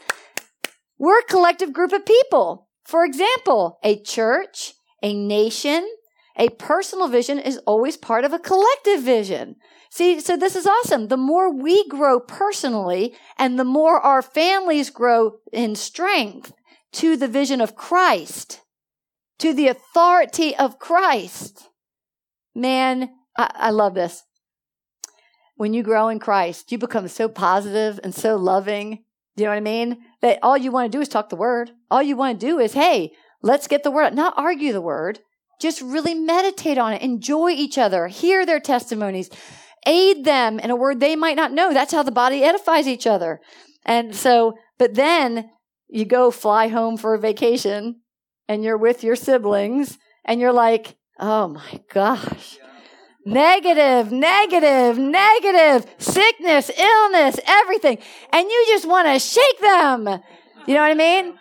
We're a collective group of people. For example, a church, a nation, a personal vision is always part of a collective vision. See, so this is awesome. The more we grow personally and the more our families grow in strength to the vision of Christ, to the authority of Christ. Man, I, I love this. When you grow in Christ, you become so positive and so loving. Do you know what I mean? That all you want to do is talk the word. All you want to do is, hey, let's get the word, not argue the word. Just really meditate on it, enjoy each other, hear their testimonies, aid them in a word they might not know. That's how the body edifies each other. And so, but then you go fly home for a vacation and you're with your siblings and you're like, oh my gosh. Negative, negative, negative, sickness, illness, everything. And you just want to shake them. You know what I mean?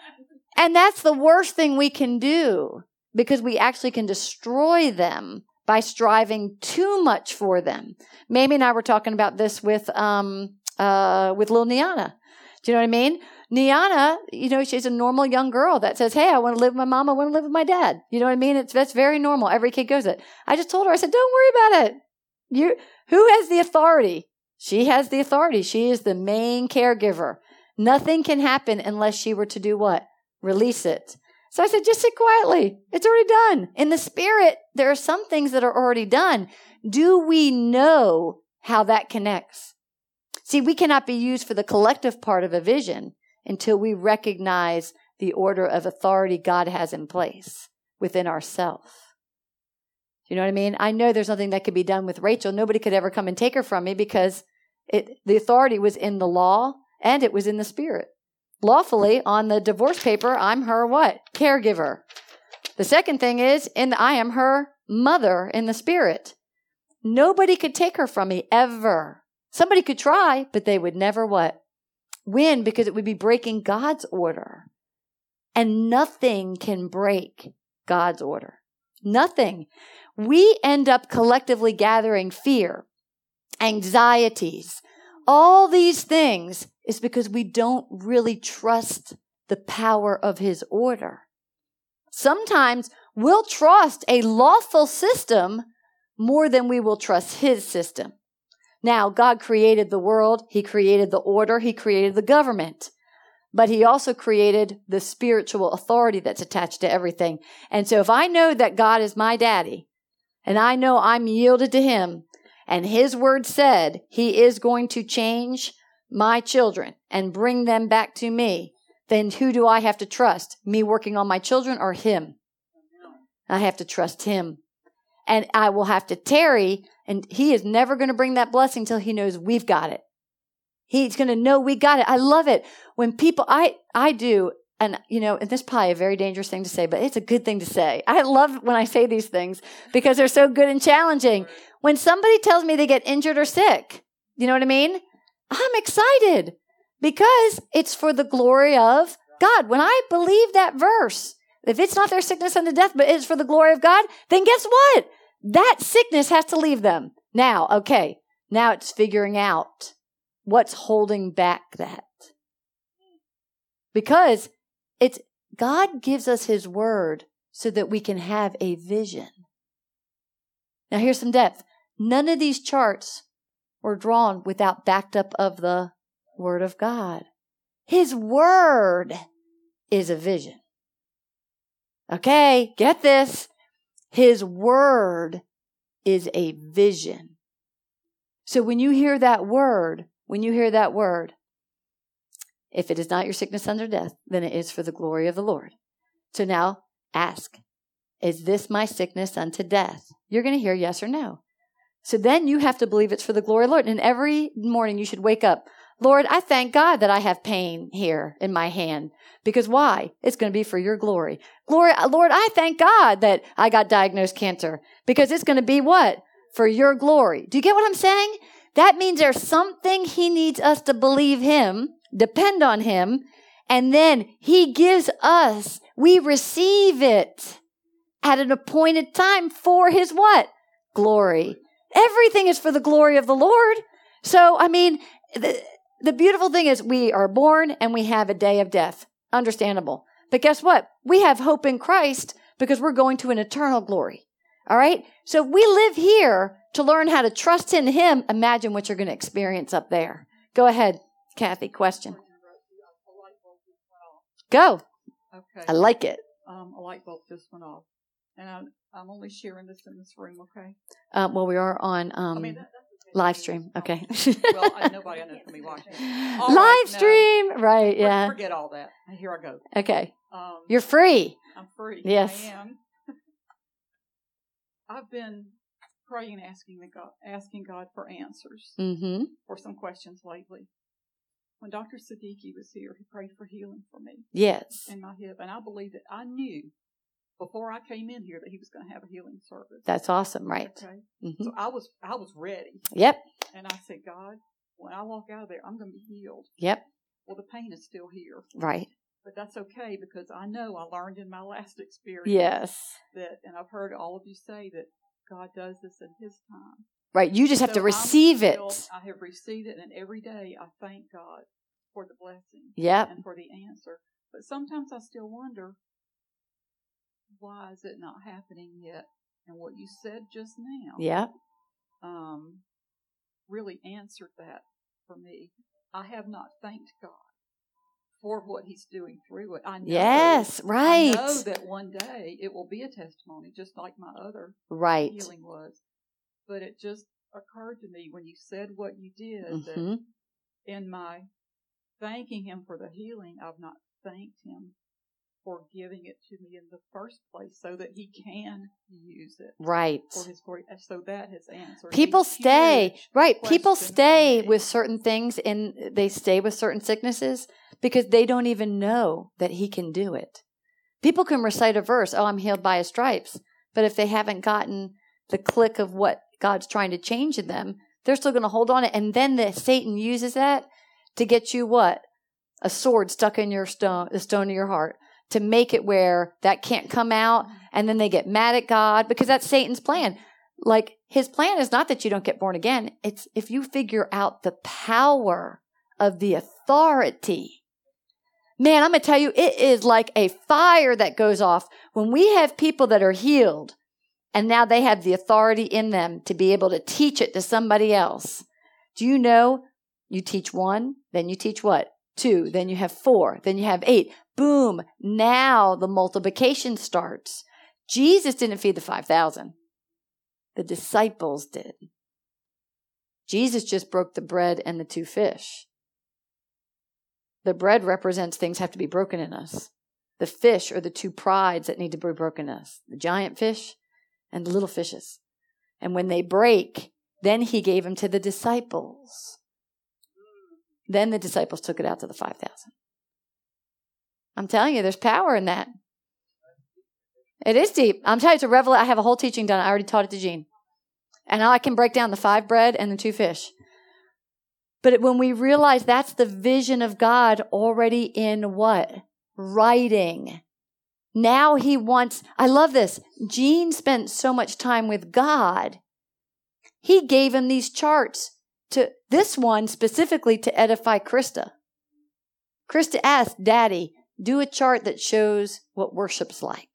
And that's the worst thing we can do because we actually can destroy them by striving too much for them. Mamie and I were talking about this with um uh with little Niana. Do you know what I mean? Niana, you know, she's a normal young girl that says, Hey, I want to live with my mom, I want to live with my dad. You know what I mean? It's that's very normal. Every kid goes it. I just told her, I said, Don't worry about it. You who has the authority? She has the authority. She is the main caregiver. Nothing can happen unless she were to do what? Release it. So I said, just sit quietly. It's already done. In the spirit, there are some things that are already done. Do we know how that connects? See, we cannot be used for the collective part of a vision until we recognize the order of authority God has in place within ourselves. You know what I mean? I know there's nothing that could be done with Rachel. Nobody could ever come and take her from me because it, the authority was in the law and it was in the spirit lawfully on the divorce paper, I'm her what? Caregiver. The second thing is, in I am her mother in the spirit. Nobody could take her from me ever. Somebody could try, but they would never what? Win because it would be breaking God's order. And nothing can break God's order. Nothing. We end up collectively gathering fear, anxieties, all these things is because we don't really trust the power of his order. Sometimes we'll trust a lawful system more than we will trust his system. Now, God created the world, he created the order, he created the government, but he also created the spiritual authority that's attached to everything. And so if I know that God is my daddy and I know I'm yielded to him and his word said he is going to change my children and bring them back to me, then who do I have to trust? Me working on my children or him? I have to trust him. And I will have to tarry, and he is never going to bring that blessing till he knows we've got it. He's going to know we got it. I love it when people, I, I do, and you know, and this is probably a very dangerous thing to say, but it's a good thing to say. I love when I say these things because they're so good and challenging. When somebody tells me they get injured or sick, you know what I mean? I'm excited because it's for the glory of God. When I believe that verse, if it's not their sickness unto death, but it's for the glory of God, then guess what? That sickness has to leave them. Now, okay, now it's figuring out what's holding back that. Because it's God gives us his word so that we can have a vision. Now here's some depth. None of these charts were drawn without backed up of the Word of God. His Word is a vision. Okay, get this. His Word is a vision. So when you hear that word, when you hear that word, if it is not your sickness under death, then it is for the glory of the Lord. So now ask, Is this my sickness unto death? You're going to hear yes or no. So then you have to believe it's for the glory of the Lord. And every morning you should wake up. Lord, I thank God that I have pain here in my hand. Because why? It's going to be for your glory. Glory, uh, Lord, I thank God that I got diagnosed cancer. Because it's going to be what? For your glory. Do you get what I'm saying? That means there's something he needs us to believe him, depend on him, and then he gives us, we receive it at an appointed time for his what? Glory. Everything is for the glory of the Lord. So, I mean, the, the beautiful thing is we are born and we have a day of death. Understandable. But guess what? We have hope in Christ because we're going to an eternal glory. All right? So we live here to learn how to trust in Him, imagine what you're going to experience up there. Go ahead, Kathy. Question. Go. Okay. I like it. Um, a light bulb just went off, and I'm, I'm only sharing this in this room. Okay. Uh, well, we are on um, I mean, that, live stream. Okay. well, I, nobody I know can be watching. All live right, no. stream. Right. For- Yeah. Forget all that. Here I go. Okay. Um, You're free. I'm free. Yes. I am. I've been praying, asking the God, asking God for answers Mm-hmm. for some questions lately. When Dr. Siddiqui was here, he prayed for healing for me Yes. in my hip, and I believe that I knew before I came in here that he was going to have a healing service. That's awesome. Right. Okay. hmm So I was I was ready, Yep. and I said, God, when I walk out of there, I'm going to be healed. Yep. Well, the pain is still here, Right. but that's okay because I know I learned in my last experience Yes. that, and I've heard all of you say that God does this in His time. Right. You just have to receive it. I have received it, and every day I thank God for the blessing Yep. and for the answer. But sometimes I still wonder, why is it not happening yet? And what you said just now, yeah, um, really answered that for me. I have not thanked God for what He's doing through it. I know, Yes. I Right. know that one day it will be a testimony, just like my other Right. healing was. But it just occurred to me when you said what you did that hmm in my thanking Him for the healing, I've not thanked Him for giving it to me in the first place so that He can use it Right. for His glory. So that has answered. People stay right. People stay with certain things and they stay with certain sicknesses because they don't even know that he can do it. People can recite a verse, "Oh, I'm healed by his stripes," but if they haven't gotten the click of what God's trying to change in them, they're still going to hold on it. And then the Satan uses that to get you what a sword stuck in your stone, the stone of your heart, to make it where that can't come out, mm-hmm. and then they get mad at God because that's Satan's plan. Like his plan is not that you don't get born again. It's if you figure out the power of the authority. Man i'm going to tell you it is like a fire that goes off. When we have people that are healed and now they have the authority in them to be able to teach it to somebody else. Do you know you teach one then you teach what? Two then you have four then you have eight boom now the multiplication starts jesus didn't feed the 5000 the disciples did. Jesus just broke the bread and the two fish. The bread represents things have to be broken in us. The fish are the two prides that need to be broken in us the giant fish and the little fishes. And when they break, then he gave them to the disciples. Then the disciples took it out to the 5,000. I'm telling you, there's power in that. It is deep. I'm telling you, it's a revelation. I have a whole teaching done. I already taught it to Gene. And now I can break down the five bread and the two fish. But when we realize that's the vision of God already in what? Writing. Now he wants, I love this. Gene spent so much time with God. He gave him these charts to this one specifically to edify Krista. Krista asked, Daddy, do a chart that shows what worship's like.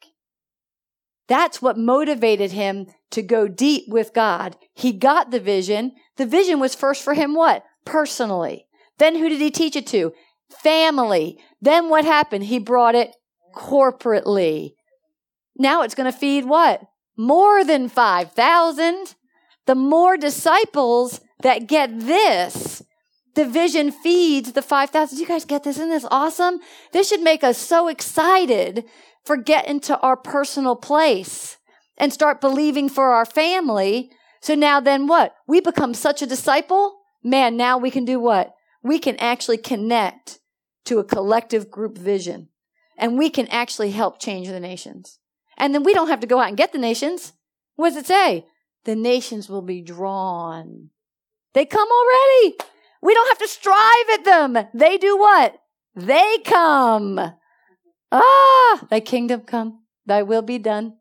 That's what motivated him to go deep with God. He got the vision. The vision was first for him what? Personally. Then who did he teach it to? Family. Then what happened? He brought it corporately. Now it's going to feed what? More than 5,000. The more disciples that get this, the vision feeds the 5,000. You guys get this? Isn't this awesome? This should make us so excited for getting to our personal place and start believing for our family. So now then what? We become such a disciple. Man, now we can do what? We can actually connect to a collective group vision and we can actually help change the nations. And then we don't have to go out and get the nations. What does it say? The nations will be drawn. They come already. We don't have to strive at them. They do what? They come. Ah, thy kingdom come, thy will be done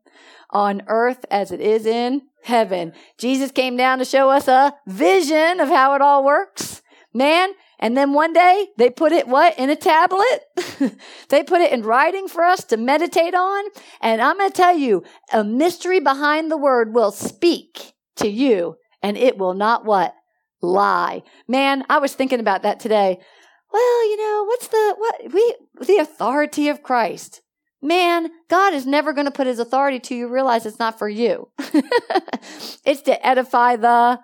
on earth as it is in heaven. Jesus came down to show us a vision of how it all works. Man, and then one day they put it what? In a tablet? they put it in writing for us to meditate on. And I'm going to tell you, a mystery behind the word will speak to you and it will not what? Lie. Man, I was thinking about that today. Well, you know, what's the, what, we, the authority of Christ. Man, God is never going to put his authority to you realize it's not for you. it's to edify the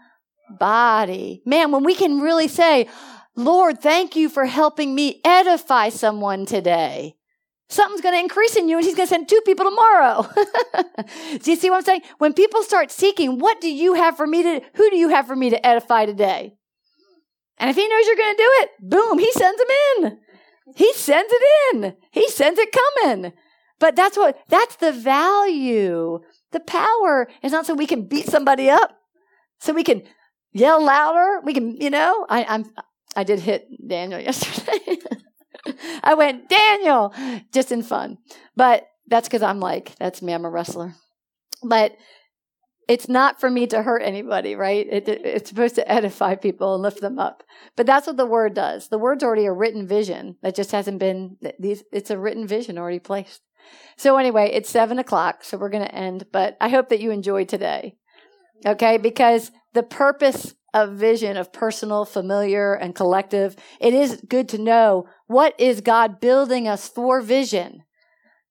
body. Man, when we can really say, Lord, thank you for helping me edify someone today. Something's going to increase in you and he's going to send two people tomorrow. do you see what I'm saying? When people start seeking, what do you have for me to, who do you have for me to edify today? And if he knows you're going to do it, boom, he sends them in. He sends it in. He sends it coming. But that's what, that's the value. The power is not so we can beat somebody up, so we can yell louder. We can, you know, I, I'm, I did hit Daniel yesterday. I went, Daniel, just in fun. But that's because I'm like, that's me, I'm a wrestler. But it's not for me to hurt anybody, right? It, it, it's supposed to edify people and lift them up. But that's what the word does. The word's already a written vision that just hasn't been, these, it's a written vision already placed. So anyway, it's seven o'clock, so we're going to end, but I hope that you enjoyed today. Okay, because the purpose of vision of personal, familiar, and collective, it is good to know what is God building us for vision.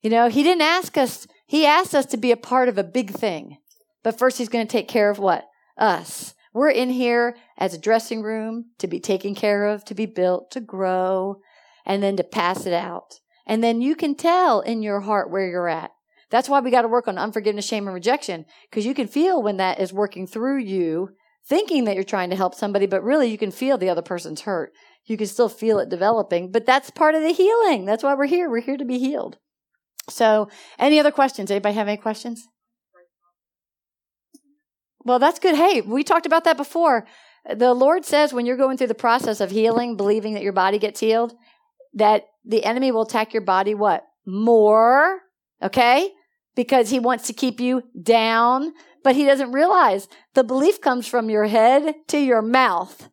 You know, He didn't ask us, He asked us to be a part of a big thing. But first, He's going to take care of what? Us. We're in here as a dressing room to be taken care of, to be built, to grow, and then to pass it out. And then you can tell in your heart where you're at. That's why we got to work on unforgiveness, shame, and rejection, because you can feel when that is working through you, thinking that you're trying to help somebody, but really you can feel the other person's hurt. You can still feel it developing, but that's part of the healing. That's why we're here. We're here to be healed. So, any other questions? Anybody have any questions? Well, that's good. Hey, we talked about that before. The Lord says when you're going through the process of healing, believing that your body gets healed, that the enemy will attack your body what? More. Okay? Because he wants to keep you down, but he doesn't realize the belief comes from your head to your mouth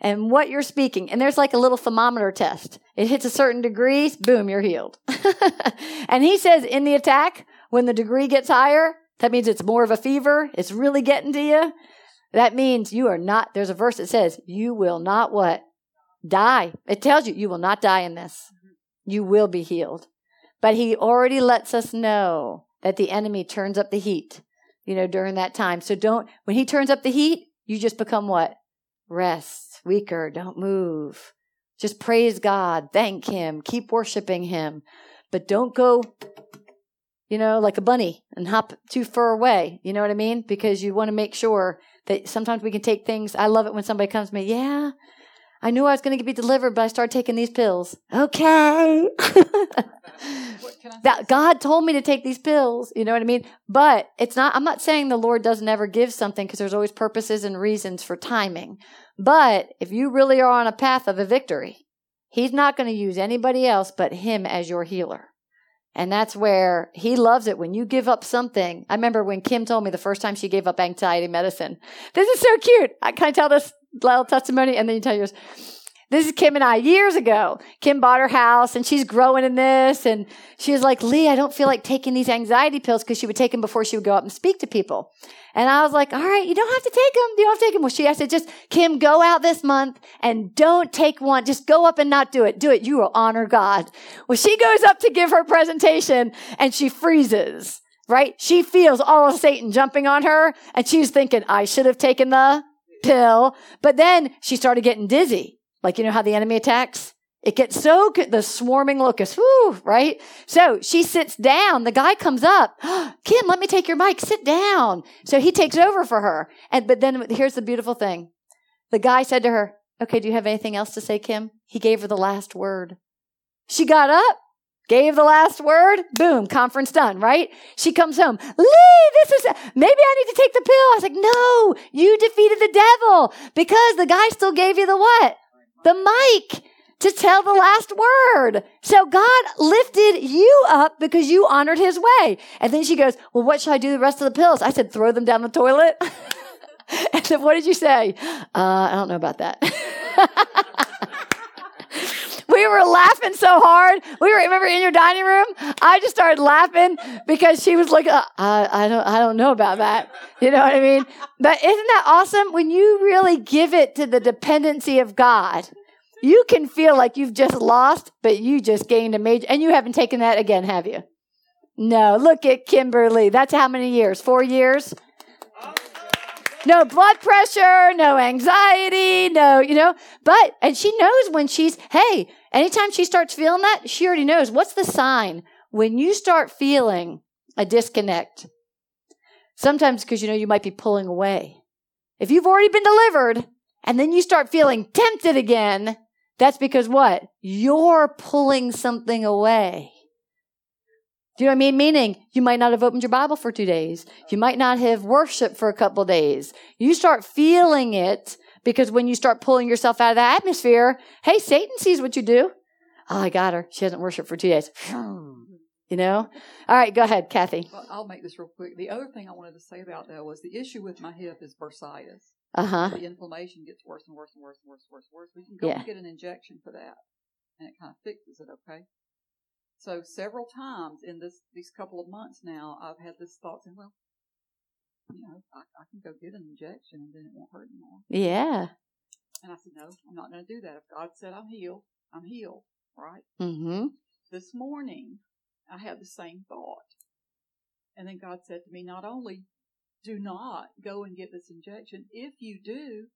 and what you're speaking. And there's like a little thermometer test. It hits a certain degree, boom, you're healed. and he says in the attack, when the degree gets higher, that means it's more of a fever. It's really getting to you. That means you are not, there's a verse that says, you will not what? Die. It tells you, you will not die in this. You will be healed. But he already lets us know that the enemy turns up the heat, you know, during that time. So don't, when he turns up the heat, you just become what? Rest, weaker, don't move. Just praise God, thank him, keep worshiping him. But don't go, you know, like a bunny and hop too far away. You know what I mean? Because you want to make sure that sometimes we can take things. I love it when somebody comes to me, yeah, I knew I was going to be delivered, but I started taking these pills. Okay. that God told me to take these pills. You know what I mean? But it's not, I'm not saying the Lord doesn't ever give something because there's always purposes and reasons for timing. But if you really are on a path of a victory, He's not going to use anybody else but Him as your healer. And that's where he loves it when you give up something. I remember when Kim told me the first time she gave up anxiety medicine. This is so cute. I kind of tell this little testimony and then you tell yours. This is Kim and I years ago. Kim bought her house and she's growing in this. And she was like, Leigh, I don't feel like taking these anxiety pills because she would take them before she would go out and speak to people. And I was like, all right, you don't have to take them. You don't have to take them. Well, she, I said, just, Kim, go out this month and don't take one. Just go up and not do it. Do it. You will honor God. Well, she goes up to give her presentation and she freezes, right? She feels all of Satan jumping on her and she's thinking, I should have taken the pill. But then she started getting dizzy Like, you know how the enemy attacks? It gets so good, the swarming locust, whoo, right? So she sits down. The guy comes up. Kim, let me take your mic. Sit down. So he takes over for her. And, but then here's the beautiful thing. The guy said to her, okay, do you have anything else to say, Kim? He gave her the last word. She got up, gave the last word, boom, conference done, right? She comes home, Leigh, this is, maybe I need to take the pill. I was like, no, you defeated the devil because the guy still gave you the what? The mic to tell the last word. So God lifted you up because you honored his way. And then she goes, well, what should I do the rest of the pills? I said, throw them down the toilet. and then what did you say? Uh, I don't know about that. we were laughing so hard. We were remember in your dining room. I just started laughing because she was like, uh, I, I don't, I don't know about that. You know what I mean? But isn't that awesome when you really give it to the dependency of God? You can feel like you've just lost, but you just gained a major, and you haven't taken that again, have you? No. Look at Kimberly. That's how many years? Four years. No blood pressure, no anxiety, no, you know, but, and she knows when she's, hey, anytime she starts feeling that, she already knows what's the sign when you start feeling a disconnect. Sometimes because you know you might be pulling away. If you've already been delivered and then you start feeling tempted again, that's because what? You're pulling something away. Do you know what I mean? Meaning, you might not have opened your Bible for two days. You might not have worshiped for a couple days. You start feeling it because when you start pulling yourself out of that atmosphere, hey, Satan sees what you do. Oh, I got her. She hasn't worshiped for two days. You know? All right, go ahead, Kathy. Well, I'll make this real quick. The other thing I wanted to say about that was the issue with my hip is bursitis. Uh huh. The inflammation gets worse and worse and worse and worse and worse and worse. We can go Yeah. and get an injection for that, and it kind of fixes it. Okay. So several times in this these couple of months now, I've had this thought saying, well, you know, I, I can go get an injection and then it won't hurt anymore. Yeah. And I said, no, I'm not going to do that. If God said I'm healed, I'm healed. Right. Mm hmm. This morning, I had the same thought. And then God said to me, not only do not go and get this injection, if you do,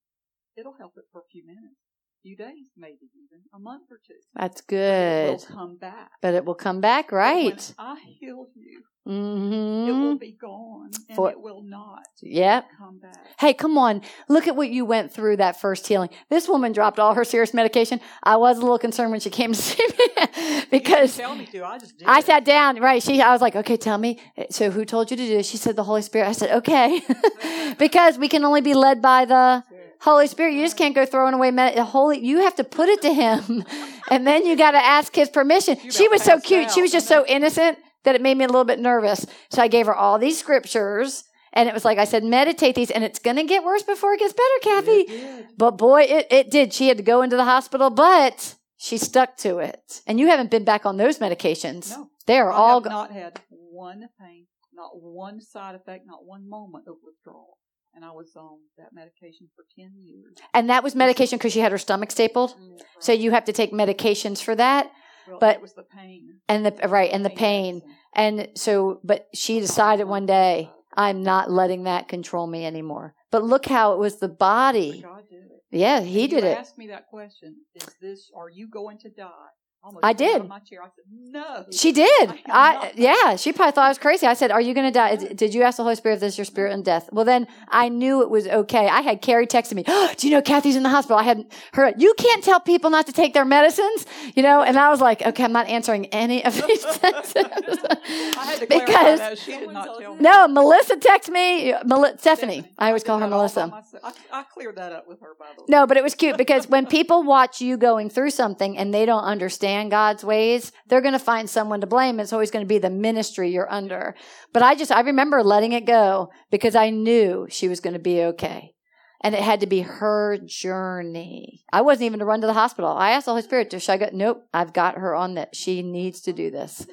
it'll help it for a few minutes, few days, maybe even a month or two. That's It good. will come back. But it will come back, But when right? I heal you. Mm It will hmm. be gone, and For- it will not Yep. come back. Hey, come on. Look at what you went through that first healing. This woman dropped all her serious medication. I was a little concerned when she came to see me because tell me to. I just did. I sat down, right? She, I was like, okay, tell me. So who told you to do this? She said the Holy Spirit. I said, okay. because we can only be led by the Holy Spirit. You just can't go throwing away med- the Holy. You have to put it to Him. and then you got to ask His permission. She was so cute. She was just so innocent that it made me a little bit nervous. So I gave her all these scriptures. And it was like I said, meditate these, and it's going to get worse before it gets better, Kathy. But boy, it, it did. She had to go into the hospital, but she stuck to it. And you haven't been back on those medications. No. They are I all go- not had one pain, not one side effect, not one moment of withdrawal. And I was on that medication for 10 years. and that was medication because she had her stomach stapled. Mm, so you have to take medications for that. Well, but- it was the pain. And the right and the pain. medicine. And so but she decided one day, I'm not letting that control me anymore. But look how it was the body. God did it. Yeah, he You did it. asked me that question. Is this, are you going to die? Almost I did. My chair. I said, no. She did. I I yeah. She probably thought I was crazy. I said, "Are you going to die?" Did you ask the Holy Spirit if this is your spirit and death? Well, then I knew it was okay. I had Carrie texting me, oh, "Do you know Kathy's in the hospital?" I had her. You can't tell people not to take their medicines, you know. And I was like, "Okay, I'm not answering any of these texts." I had to because that. She did not tell me. no, Melissa texted me. Mel- Stephanie. I always did call her that all by Melissa. I, I cleared that up with her, by the way. No, but it was cute because when people watch you going through something and they don't understand God's ways, they're going to find someone to blame. It's always going to be the ministry you're under. But I just, I remember letting it go because I knew she was going to be okay. And it had to be her journey. I wasn't even to run to the hospital. I asked the Holy Spirit, should I go? Nope, I've got her on that. She needs to do this.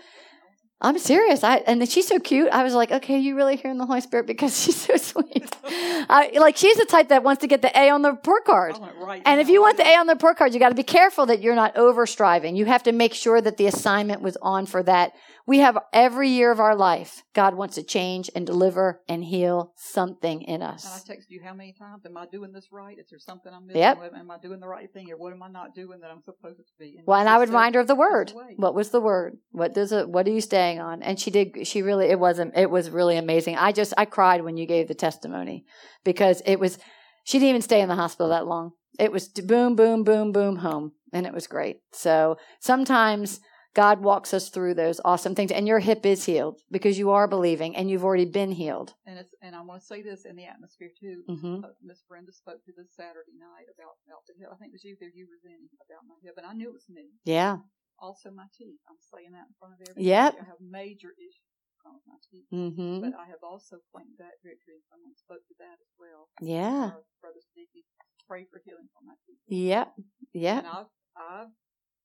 I'm serious. I and she's so cute. I was like, okay, you really hearing the Holy Spirit because she's so sweet. I, like she's the type that wants to get the A on the report card. Right And if you want the A on the report card, you got to be careful that you're not over striving. You have to make sure that the assignment was on for that. We have every year of our life, God wants to change and deliver and heal something in us. And I us. texted you how many times? Am I doing this right? Is there something I'm missing? Yep. Am I doing the right thing, or what am I not doing that I'm supposed to be? Well, you and I would remind her of the word. Way." What was the word? What does it? What are you staying on? And she did. She really. It wasn't. It was really amazing. I just. I cried when you gave the testimony because it was. She didn't even stay in the hospital that long. It was boom, boom, boom, boom, home, and it was great. So sometimes God walks us through those awesome things, and your hip is healed because you are believing, and you've already been healed. And it's and I want to say this in the atmosphere too. hmm Uh, Miss Brenda spoke to this Saturday night about about the hip. I think it was you there, you were then about my hip, and I knew it was me. Yeah. Also, my teeth. I'm saying that in front of everybody. Yep. I have major issues with my teeth, hmm but I have also claimed that victory. and Someone spoke to that as well. Yeah. Brother Sticky, pray for healing for my teeth. Yep. Yep. And I've, I've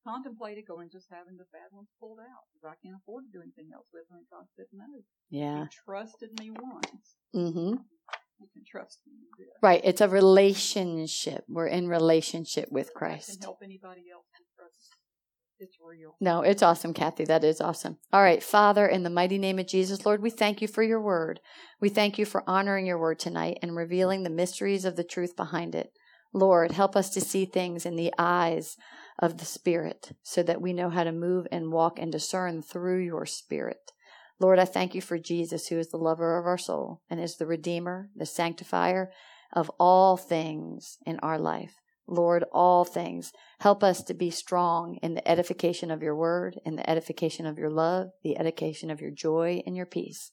contemplated going just having the bad ones pulled out because I can't afford to do anything else with them. And God said, no. Yeah. You trusted me once. Mm-hmm. You can trust me. Right. It's a relationship. We're in relationship with I Christ. can help anybody else. It's real. No, it's awesome, Kathy. That is awesome. All right, Father, in the mighty name of Jesus, Lord, we thank you for your word. We thank you for honoring your word tonight and revealing the mysteries of the truth behind it. Lord, help us to see things in the eyes of the Spirit so that we know how to move and walk and discern through your Spirit. Lord, I thank you for Jesus, who is the lover of our soul and is the Redeemer, the sanctifier of all things in our life. Lord, all things. Help us to be strong in the edification of your word, in the edification of your love, the edification of your joy and your peace.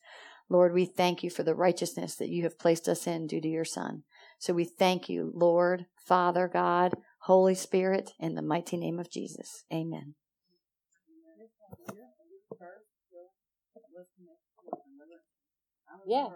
Lord, we thank you for the righteousness that you have placed us in due to your Son. So we thank you, Lord, Father, God, Holy Spirit, in the mighty name of Jesus. Amen. Yeah.